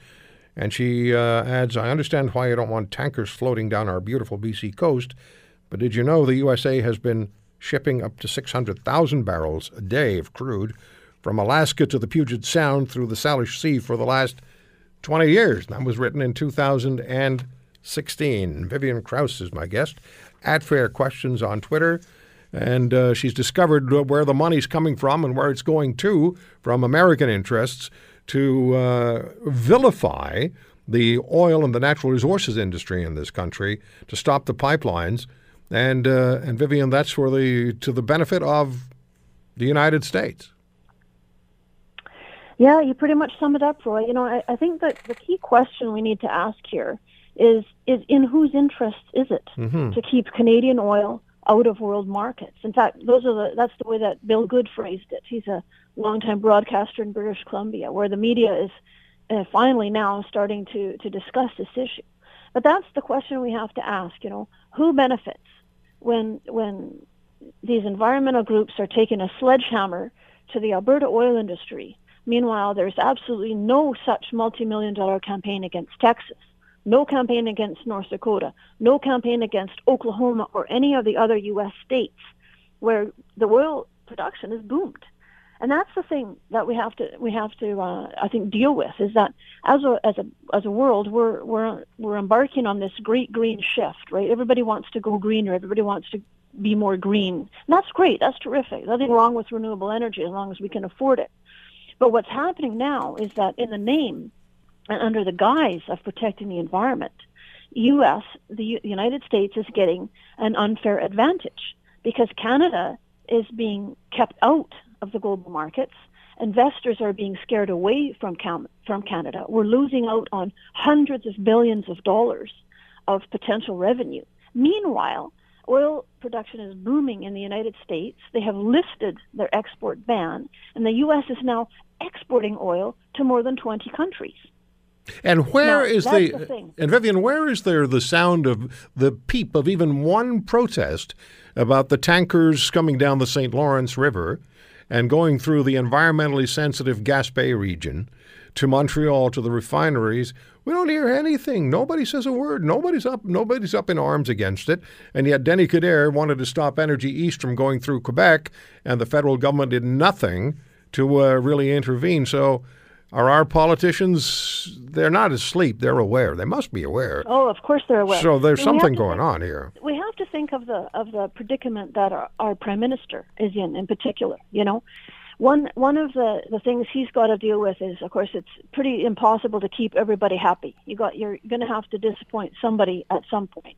And she uh, adds, I understand why you don't want tankers floating down our beautiful BC coast, but did you know the USA has been shipping up to 600,000 barrels a day of crude from Alaska to the Puget Sound through the Salish Sea for the last 20 years. That was written in 2016. Vivian Krause is my guest at Fair Questions on Twitter. And uh, she's discovered where the money's coming from and where it's going to from American interests to uh, vilify the oil and the natural resources industry in this country, to stop the pipelines and uh, and Vivian, that's for the to the benefit of the United States. Yeah, you pretty much sum it up, Roy. You know, I, I think that the key question we need to ask here is is in whose interest is it mm-hmm. to keep Canadian oil out of world markets? In fact, those are the that's the way that Bill Good phrased it. He's a longtime broadcaster in British Columbia, where the media is uh, finally now starting to, to discuss this issue. But that's the question we have to ask, you know, who benefits when, when these environmental groups are taking a sledgehammer to the Alberta oil industry. Meanwhile, there's absolutely no such multi-million dollar campaign against Texas, no campaign against North Dakota, no campaign against Oklahoma or any of the other U.S. states where the oil production is boomed. And that's the thing that we have to we have to uh, I think deal with is that as a as a as a world we're we're we're embarking on this great green shift, right? Everybody wants to go greener. Everybody wants to be more green. And that's great. That's terrific. Nothing wrong with renewable energy as long as we can afford it. But what's happening now is that in the name and under the guise of protecting the environment, U.S. the United States is getting an unfair advantage because Canada is being kept out of the global markets. Investors are being scared away from from Canada. We're losing out on hundreds of billions of dollars of potential revenue. Meanwhile, oil production is booming in the United States. They have lifted their export ban, and the U.S. is now exporting oil to more than 20 countries. And where now, is the, the and Vivian, where is there the sound of the peep of even one protest about the tankers coming down the St. Lawrence River and going through the environmentally sensitive Gaspé region to Montreal to the refineries? We don't hear anything. Nobody says a word. Nobody's up. Nobody's up in arms against it. And yet, Denis Coderre wanted to stop Energy East from going through Quebec, and the federal government did nothing to uh, really intervene. So are our politicians? They're not asleep. They're aware. They must be aware. Oh, of course they're aware. So there's something going think, on here. We have to think of the of the predicament that our, our prime minister is in, in particular. You know, one one of the the things he's got to deal with is, of course, it's pretty impossible to keep everybody happy. You got you're going to have to disappoint somebody at some point.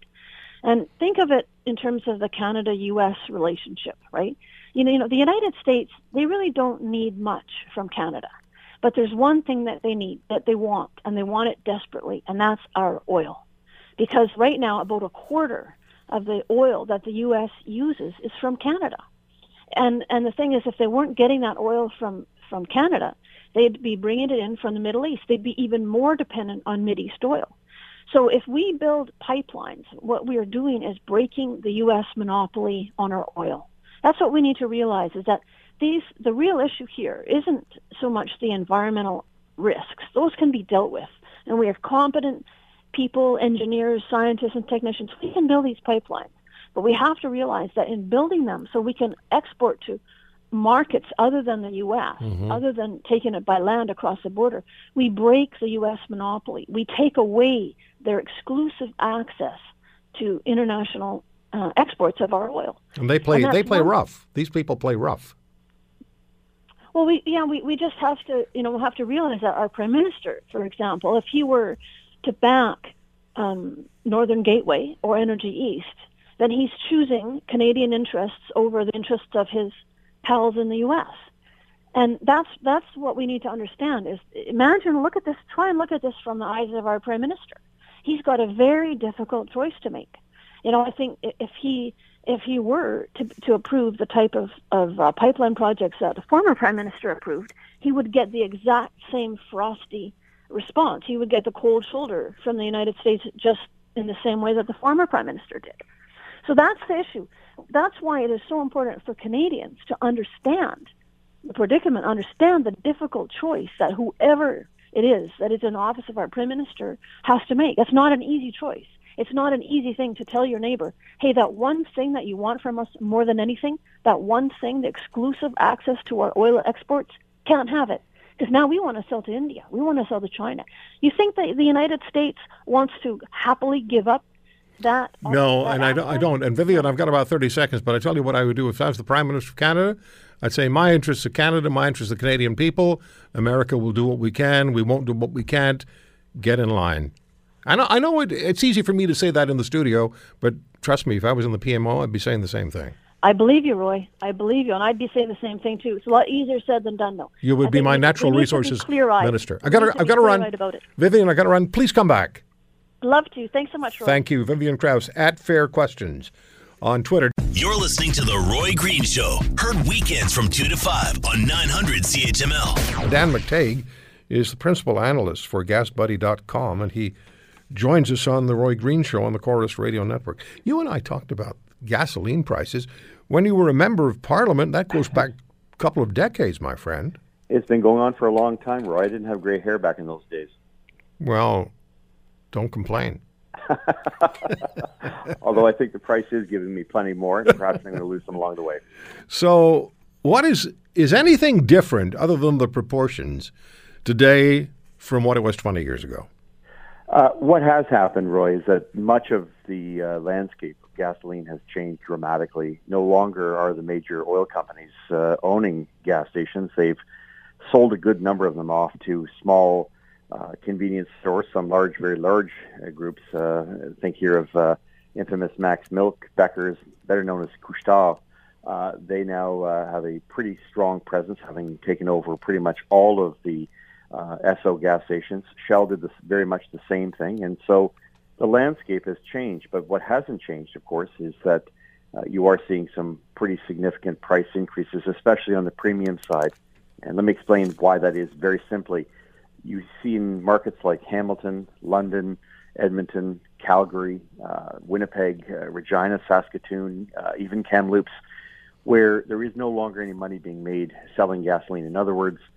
And think of it in terms of the Canada-U.S. relationship, right? You know, you know, the United States, they really don't need much from Canada. But there's one thing that they need, that they want, and they want it desperately, and that's our oil. Because right now, about a quarter of the oil that the U.S. uses is from Canada. And and the thing is, if they weren't getting that oil from from Canada, they'd be bringing it in from the Middle East. They'd be even more dependent on Mid East oil. So if we build pipelines, what we are doing is breaking the U.S. monopoly on our oil. That's what we need to realize is that these the real issue here isn't so much the environmental risks; those can be dealt with, and we have competent people, engineers, scientists, and technicians. We can build these pipelines, but we have to realize that in building them, so we can export to markets other than the U.S., mm-hmm. other than taking it by land across the border, we break the U.S. monopoly. We take away their exclusive access to international uh, exports of our oil. And they play and they play one, rough. These people play rough. Well, we yeah we, we just have to you know we'll have to realize that our prime minister, for example, if he were to back um, Northern Gateway or Energy East, then he's choosing Canadian interests over the interests of his pals in the U.S. And that's that's what we need to understand. Is imagine look at this. Try and look at this from the eyes of our prime minister. He's got a very difficult choice to make. You know, I think if he if he were to, to approve the type of, of uh, pipeline projects that the former prime minister approved, he would get the exact same frosty response. He would get the cold shoulder from the United States just in the same way that the former prime minister did. So that's the issue. That's why it is so important for Canadians to understand the predicament, understand the difficult choice that whoever it is that is in office of our prime minister has to make. That's not an easy choice. It's not an easy thing to tell your neighbor, hey, that one thing that you want from us more than anything, that one thing, the exclusive access to our oil exports, can't have it. Because now we want to sell to India. We want to sell to China. You think that the United States wants to happily give up that? No, that and I don't, I don't. And Vivian, I've got about 30 seconds, but I tell you what I would do if I was the Prime Minister of Canada. I'd say my interests are Canada, my interests are the Canadian people. America will do what we can. We won't do what we can't. Get in line. I know, I know it, it's easy for me to say that in the studio, but trust me, if I was in the PMO, I'd be saying the same thing. I believe you, Roy. I believe you, and I'd be saying the same thing too. It's a lot easier said than done, though. You would I be my natural resources minister. I got to, I got to run. About it. Vivian, I got to run. Please come back. Love to. Thanks so much, Roy. Thank you, Vivian Krause at Fair Questions on Twitter. You're listening to the Roy Green Show. Heard weekends from two to five on 900 CHML. Dan McTeague is the principal analyst for GasBuddy.com, and he joins us on the Roy Green Show on the Corus Radio Network. You and I talked about gasoline prices when you were a member of Parliament. That goes back a couple of decades, my friend. It's been going on for a long time, Roy. I didn't have gray hair back in those days. Well, don't complain. Although I think the price is giving me plenty more, and perhaps I'm going to lose some along the way. So, what is is anything different other than the proportions today from what it was 20 years ago? Uh, what has happened, Roy, is that much of the uh, landscape of gasoline has changed dramatically. No longer are the major oil companies uh, owning gas stations. They've sold a good number of them off to small uh, convenience stores, some large, very large uh, groups. Think here of infamous Mac's Milk, Becker's, better known as. Uh, they now have a pretty strong presence, having taken over pretty much all of the uh, Esso gas stations. Shell did this very much the same thing, and so the landscape has changed. But what hasn't changed, of course, is that uh, you are seeing some pretty significant price increases, especially on the premium side. And let me explain why that is very simply. You see in markets like Hamilton, London, Edmonton, Calgary, uh, Winnipeg, uh, Regina, Saskatoon, uh, even Kamloops, where there is no longer any money being made selling gasoline. In other words, uh,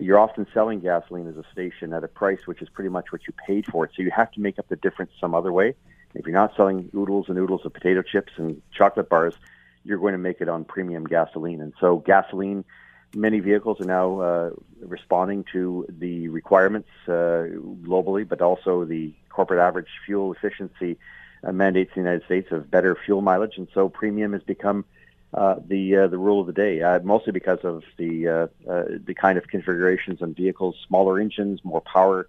you're often selling gasoline as a station at a price which is pretty much what you paid for it. So you have to make up the difference some other way. If you're not selling oodles and oodles of potato chips and chocolate bars, you're going to make it on premium gasoline. And so gasoline, many vehicles are now uh, responding to the requirements uh, globally, but also the corporate average fuel efficiency uh, mandates in the United States of better fuel mileage. And so premium has become uh, the uh, the rule of the day, uh, mostly because of the uh, uh, the kind of configurations on vehicles, smaller engines, more power,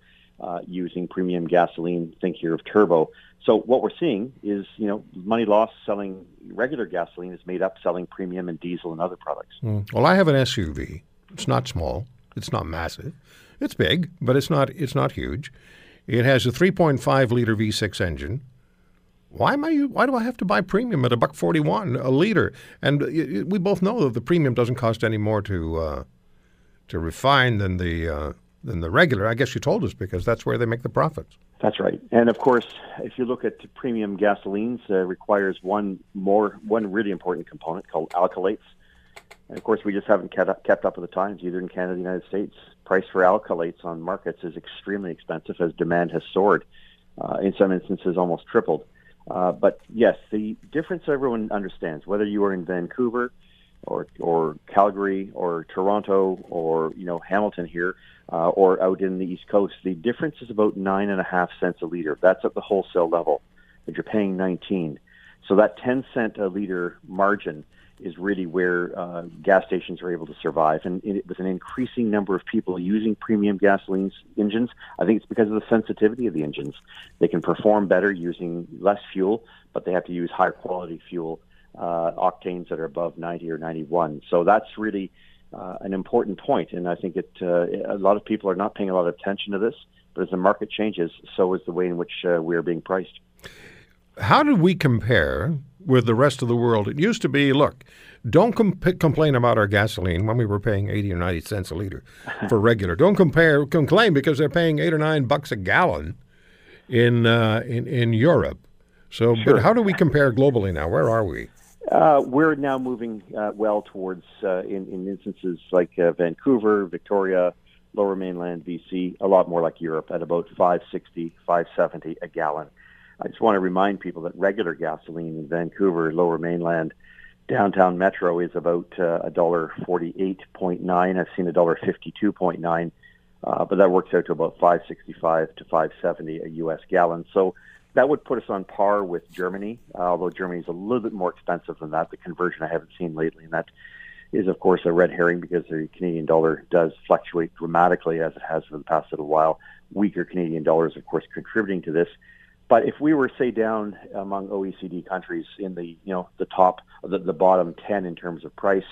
using premium gasoline. Think here of turbo. So what we're seeing is, you know, money lost selling regular gasoline is made up selling premium and diesel and other products. Mm. Well, I have an SUV. It's not small. It's not massive. It's big, but it's not it's not huge. It has a 3.5 liter V6 engine. Why am I? Why do I have to buy premium at a buck forty one a liter? And we both know that the premium doesn't cost any more to uh, to refine than the uh, than the regular. I guess you told us because that's where they make the profits. That's right. And of course, if you look at premium gasolines, uh, requires one more one really important component called alkylates. And of course, we just haven't kept up, kept up with the times either in Canada, or the United States. Price for alkylates on markets is extremely expensive as demand has soared. Uh, in some instances, almost tripled. Uh, but yes, the difference everyone understands, whether you are in Vancouver or or Calgary or Toronto or you know Hamilton here uh, or out in the East Coast, the difference is about nine and a half cents a liter. That's at the wholesale level, and you're paying 19. So that 10 cent a liter margin is really where uh, gas stations are able to survive. And it, with an increasing number of people using premium gasoline engines, I think it's because of the sensitivity of the engines. They can perform better using less fuel, but they have to use higher quality fuel, uh, octanes that are above 90 or 91. So that's really uh, an important point, and I think it. Uh, a lot of people are not paying a lot of attention to this, but as the market changes, so is the way in which uh, we are being priced. How do we compare with the rest of the world. It used to be, look, don't complain about our gasoline when we were paying 80 or 90 cents a liter for regular. Don't compare complain because they're paying 8 or 9 bucks a gallon in uh, in in Europe. So, sure. but how do we compare globally now? Where are we? Uh, we're now moving uh, well towards, uh, in, in, instances like uh, Vancouver, Victoria, Lower Mainland, BC, a lot more like Europe at about 560, 570 a gallon. I just want to remind people that regular gasoline in Vancouver, Lower Mainland, downtown Metro is about uh, a dollar forty-eight point nine. I've seen a dollar fifty-two point nine, uh, but that works out to about five sixty-five to five seventy a U.S. gallon. So that would put us on par with Germany, uh, although Germany is a little bit more expensive than that. The conversion I haven't seen lately, and that is of course a red herring because the Canadian dollar does fluctuate dramatically as it has for the past little while. Weaker Canadian dollars, of course, contributing to this. But if we were, say, down among OECD countries in the, you know, the top, the, the bottom 10 in terms of price,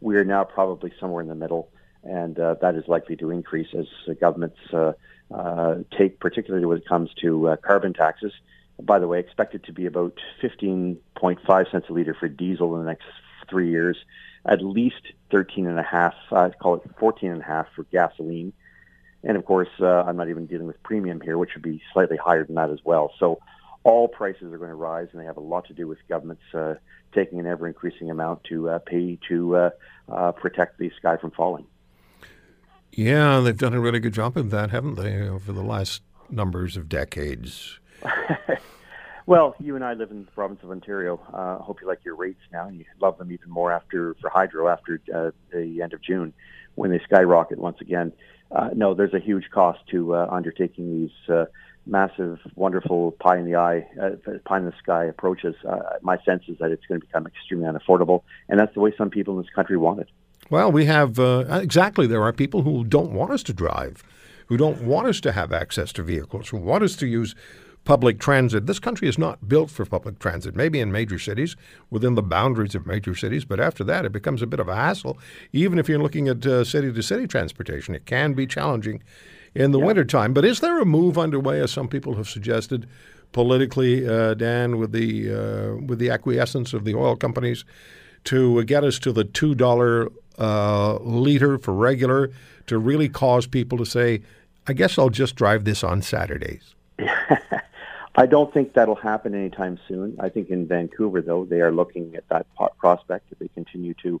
we are now probably somewhere in the middle, and uh, that is likely to increase as governments uh, uh, take, particularly when it comes to uh, carbon taxes. By the way, expected to be about 15.5 cents a liter for diesel in the next three years, at least 13 and a half, I'd call it 14 and a half for gasoline And of course, uh, I'm not even dealing with premium here, which would be slightly higher than that as well. So all prices are going to rise, and they have a lot to do with governments uh, taking an ever increasing amount to uh, pay to uh, uh, protect the sky from falling. Yeah, they've done a really good job of that, haven't they, over the last numbers of decades? well, you and I live in the province of Ontario. I uh, hope you like your rates now, and you love them even more after for hydro after uh, the end of June when they skyrocket once again. Uh, no, there's a huge cost to uh, undertaking these uh, massive, wonderful pie in the eye, uh, pie in the sky approaches. Uh, my sense is that it's going to become extremely unaffordable, and that's the way some people in this country want it. Well, we have uh, exactly. There are people who don't want us to drive, who don't want us to have access to vehicles, who want us to use public transit. This country is not built for public transit, maybe in major cities, within the boundaries of major cities, but after that it becomes a bit of a hassle. Even if you're looking at city to city transportation, it can be challenging in the yeah. wintertime. But is there a move underway, as some people have suggested, politically, uh, Dan, with the uh, with the acquiescence of the oil companies, to get us to the two dollar uh, liter for regular, to really cause people to say, "I guess I'll just drive this on Saturdays." I don't think that'll happen anytime soon. I think in Vancouver, though, they are looking at that prospect if they continue to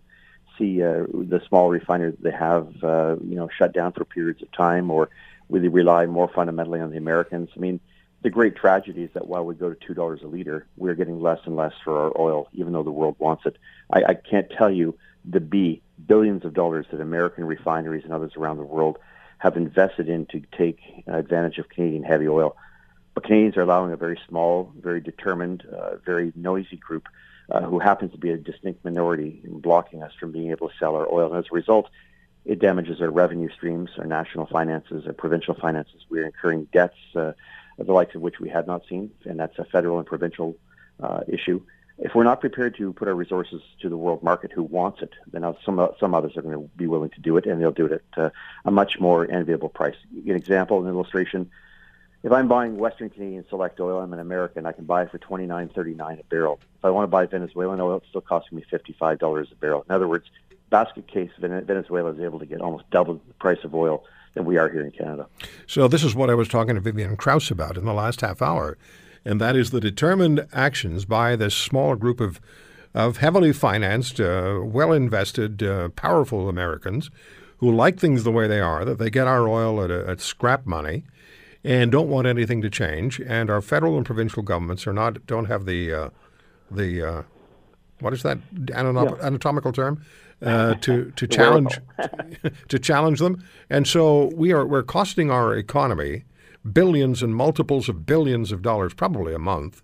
see uh, the small refineries that they have, uh, you know, shut down for periods of time, or will they rely more fundamentally on the Americans? I mean, the great tragedy is that while we go to two dollars a liter, we're getting less and less for our oil, even though the world wants it. I, I can't tell you the B billions of dollars that American refineries and others around the world have invested in to take advantage of Canadian heavy oil. But Canadians are allowing a very small, very determined, uh, very noisy group uh, who happens to be a distinct minority in blocking us from being able to sell our oil. And as a result, it damages our revenue streams, our national finances, our provincial finances. We're incurring debts, uh, the likes of which we had not seen, and that's a federal and provincial uh, issue. If we're not prepared to put our resources to the world market who wants it, then some some others are going to be willing to do it, and they'll do it at uh, a much more enviable price. An example, an illustration if I'm buying Western Canadian Select oil, I'm an American. I can buy it for twenty nine thirty nine a barrel. If I want to buy Venezuelan oil, it's still costing me fifty five dollars a barrel. In other words, basket case Venezuela is able to get almost double the price of oil than we are here in Canada. So this is what I was talking to Vivian Krause about in the last half hour, and that is the determined actions by this small group of of heavily financed, uh, well invested, uh, powerful Americans who like things the way they are. That they get our oil at, a, at scrap money and don't want anything to change. And our federal and provincial governments are not don't have the uh, the uh, what is that yeah. anatomical term uh, to to challenge to challenge them. And so we are we're costing our economy billions and multiples of billions of dollars, probably a month.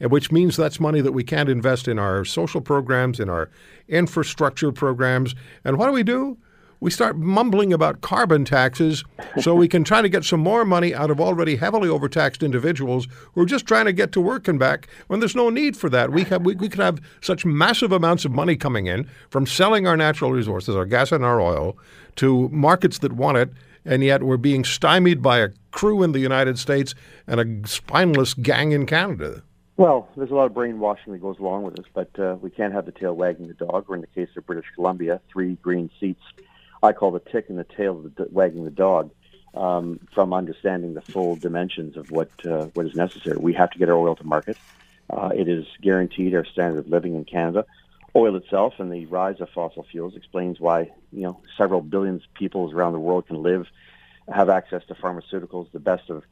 Which means that's money that we can't invest in our social programs, in our infrastructure programs. And what do we do? We start mumbling about carbon taxes so we can try to get some more money out of already heavily overtaxed individuals who are just trying to get to work and back when there's no need for that. We, have, we, we could have such massive amounts of money coming in from selling our natural resources, our gas and our oil, to markets that want it, and yet we're being stymied by a crew in the United States and a spineless gang in Canada. Well, there's a lot of brainwashing that goes along with this, but uh, we can't have the tail wagging the dog. Or in the case of British Columbia, three green seats I call the tick in the tail of the, wagging the dog um, from understanding the full dimensions of what uh, what is necessary. We have to get our oil to market. Uh, it is guaranteed our standard of living in Canada. Oil itself and the rise of fossil fuels explains why you know several billions of people around the world can live, have access to pharmaceuticals, the best of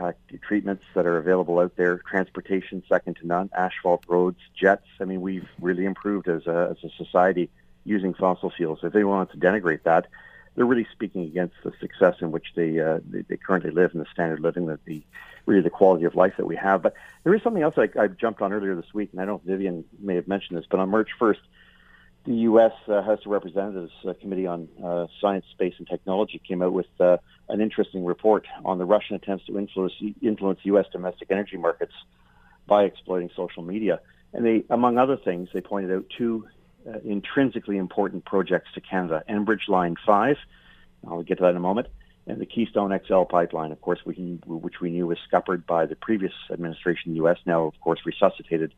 uh, treatments that are available out there, transportation second to none, asphalt roads, jets. I mean, we've really improved as a, as a society using fossil fuels. If they want to denigrate that, they're really speaking against the success in which they, uh, they, they currently live and the standard of living that the really the quality of life that we have. But there is something else I, I jumped on earlier this week, and I don't know if Vivian may have mentioned this, but on March 1st, the U.S. Uh, House of Representatives uh, Committee on uh, Science, Space, and Technology came out with uh, an interesting report on the Russian attempts to influence, influence U.S. domestic energy markets by exploiting social media. And they, among other things, they pointed out two uh, intrinsically important projects to Canada. Enbridge Line 5, I'll get to that in a moment, and the Keystone XL pipeline, of course, we, which we knew was scuppered by the previous administration in the U.S., now, of course, resuscitated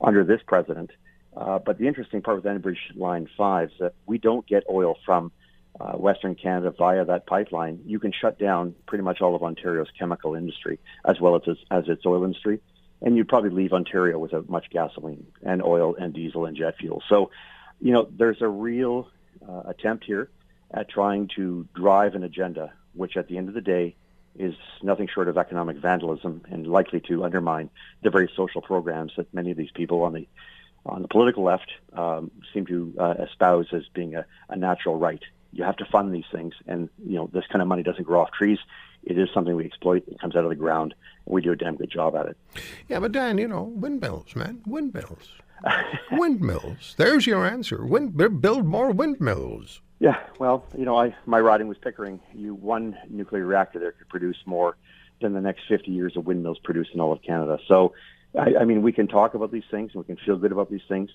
under this president. Uh, but the interesting part with Enbridge Line 5 is that we don't get oil from uh, Western Canada via that pipeline, you can shut down pretty much all of Ontario's chemical industry as well as its, as its oil industry, and you'd probably leave Ontario without much gasoline and oil and diesel and jet fuel. So, you know, there's a real uh, attempt here at trying to drive an agenda, which at the end of the day is nothing short of economic vandalism and likely to undermine the very social programs that many of these people on the on the political left um, seem to uh, espouse as being a, a natural right. You have to fund these things, and you know this kind of money doesn't grow off trees. It is something we exploit. It comes out of the ground, and we do a damn good job at it. Yeah, but Dan, you know, windmills, man, windmills, windmills. There's your answer. Wind, build more windmills. Yeah, well, you know, I my riding was Pickering. You one nuclear reactor there could produce more than the next 50 years of windmills produced in all of Canada. So, I, I mean, we can talk about these things and we can feel good about these things.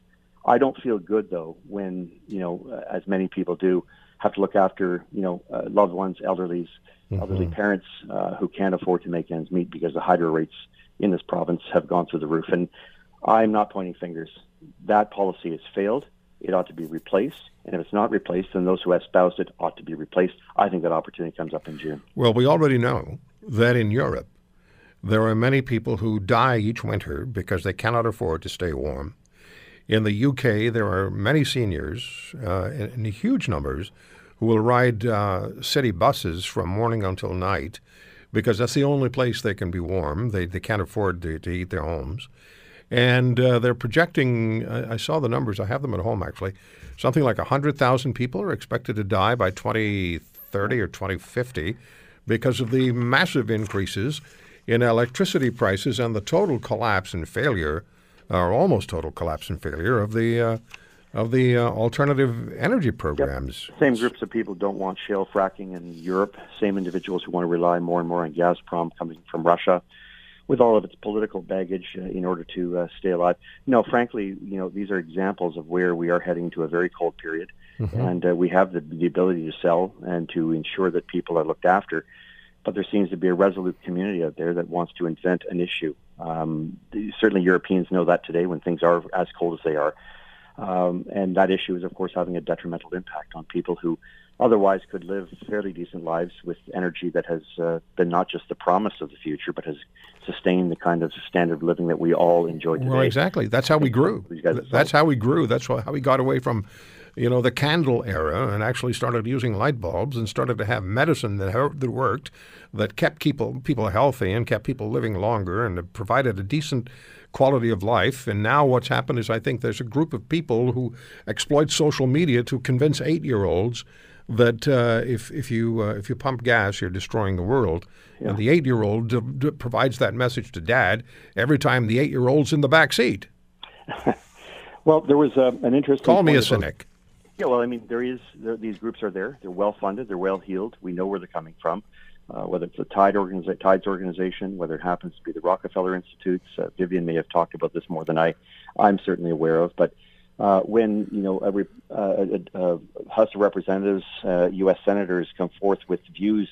I don't feel good though when you know, as many people do, have to look after you know uh, loved ones, elderlies, mm-hmm. elderly parents uh, who can't afford to make ends meet because the hydro rates in this province have gone through the roof. And I'm not pointing fingers. That policy has failed. It ought to be replaced. And if it's not replaced, then those who espoused it ought to be replaced. I think that opportunity comes up in June. Well, we already know that in Europe, there are many people who die each winter because they cannot afford to stay warm. In the UK, there are many seniors uh, in, in, huge numbers who will ride uh, city buses from morning until night because that's the only place they can be warm. They, they can't afford to, to heat their homes. And uh, they're projecting, I, I saw the numbers, I have them at home actually, something like 100,000 people are expected to die by 2030 or 2050 because of the massive increases in electricity prices and the total collapse and failure, or almost total collapse and failure of the uh, of the uh, alternative energy programs. Yep. Same groups of people don't want shale fracking in Europe. Same individuals who want to rely more and more on Gazprom coming from Russia with all of its political baggage uh, in order to uh, stay alive. No, frankly, you know, these are examples of where we are heading to a very cold period, mm-hmm. and uh, we have the, the ability to sell and to ensure that people are looked after. But there seems to be a resolute community out there that wants to invent an issue. Um, certainly, Europeans know that today when things are as cold as they are. Um, and that issue is, of course, having a detrimental impact on people who otherwise could live fairly decent lives with energy that has uh, been not just the promise of the future, but has sustained the kind of standard of living that we all enjoy today. Well, exactly. That's how we grew. That's how we grew. That's how we got away from, you know, the candle era and actually started using light bulbs and started to have medicine that, that worked, that kept people people healthy and kept people living longer and provided a decent quality of life. And now what's happened is I think there's a group of people who exploit social media to convince eight-year-olds that uh, if if you uh, if you pump gas, you're destroying the world. Yeah. And the eight year old d- d- provides that message to dad every time the eight year old's in the back seat. well, there was uh, an interesting. Call me a cynic. Yeah, well, I mean, there is there, these groups are there. They're well funded. They're well heeled. We know where they're coming from. Uh, whether it's the Tide organiza- Tides organization, whether it happens to be the Rockefeller Institutes. Uh, Vivian may have talked about this more than I, I'm certainly aware of. But uh, when you know a, uh, House of Representatives, uh, U.S. senators come forth with views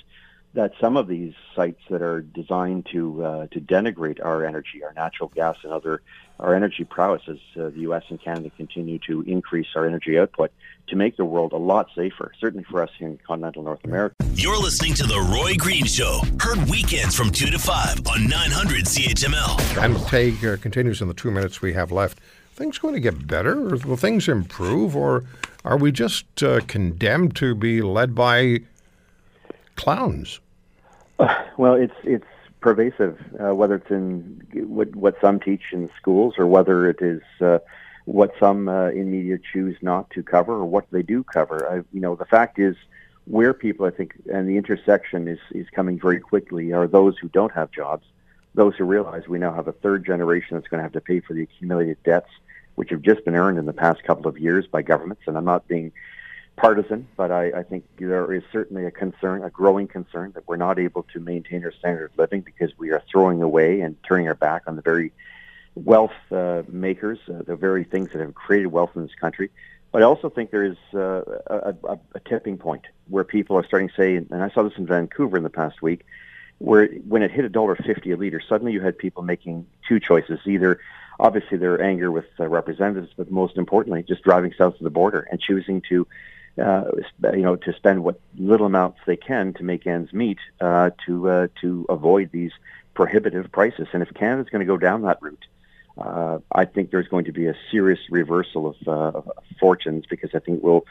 that some of these sites that are designed to uh, to denigrate our energy, our natural gas, and other our energy prowess as uh, the U.S. and Canada continue to increase our energy output to make the world a lot safer, certainly for us here in continental North America. You're listening to The Roy Green Show, heard weekends from 2 to 5 on 900 CHML. And Tay uh, continues in the two minutes we have left things going to get better? Or will things improve? Or are we just uh, condemned to be led by clowns? Well, it's it's pervasive, uh, whether it's in what, what some teach in schools or whether it is uh, what some uh, in media choose not to cover or what they do cover. I, you know, the fact is, where people, I think, and the intersection is, is coming very quickly are those who don't have jobs those who realize we now have a third generation that's going to have to pay for the accumulated debts which have just been earned in the past couple of years by governments. And I'm not being partisan, but I, I think there is certainly a concern, a growing concern, that we're not able to maintain our standard of living because we are throwing away and turning our back on the very wealth uh, makers, uh, the very things that have created wealth in this country. But I also think there is uh, a, a, a tipping point where people are starting to say, and I saw this in Vancouver in the past week, where when it hit a dollar fifty a liter, suddenly you had people making two choices: either obviously their anger with uh, representatives, but most importantly, just driving south of the border and choosing to uh, you know, to spend what little amounts they can to make ends meet uh, to uh, to avoid these prohibitive prices. And if Canada's going to go down that route, uh, I think there's going to be a serious reversal of, uh, of fortunes because I think we'll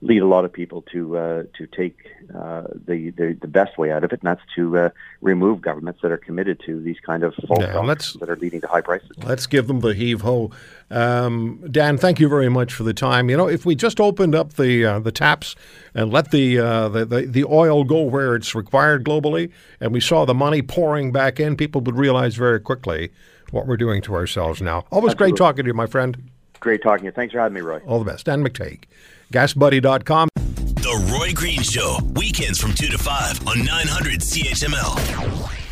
lead a lot of people to uh, to take uh, the, the, the best way out of it, and that's to uh, remove governments that are committed to these kind of false Yeah, that are leading to high prices. Let's give them the heave ho. Um, Dan, thank you very much for the time. You know, if we just opened up the uh, the taps and let the, uh, the, the the oil go where it's required globally, and we saw the money pouring back in, people would realize very quickly what we're doing to ourselves now. Always great talking to you, my friend. Great talking to you. Thanks for having me, Roy. All the best. Dan McTeague, GasBuddy.com. The Roy Green Show, weekends from 2 to 5 on 900 CHML.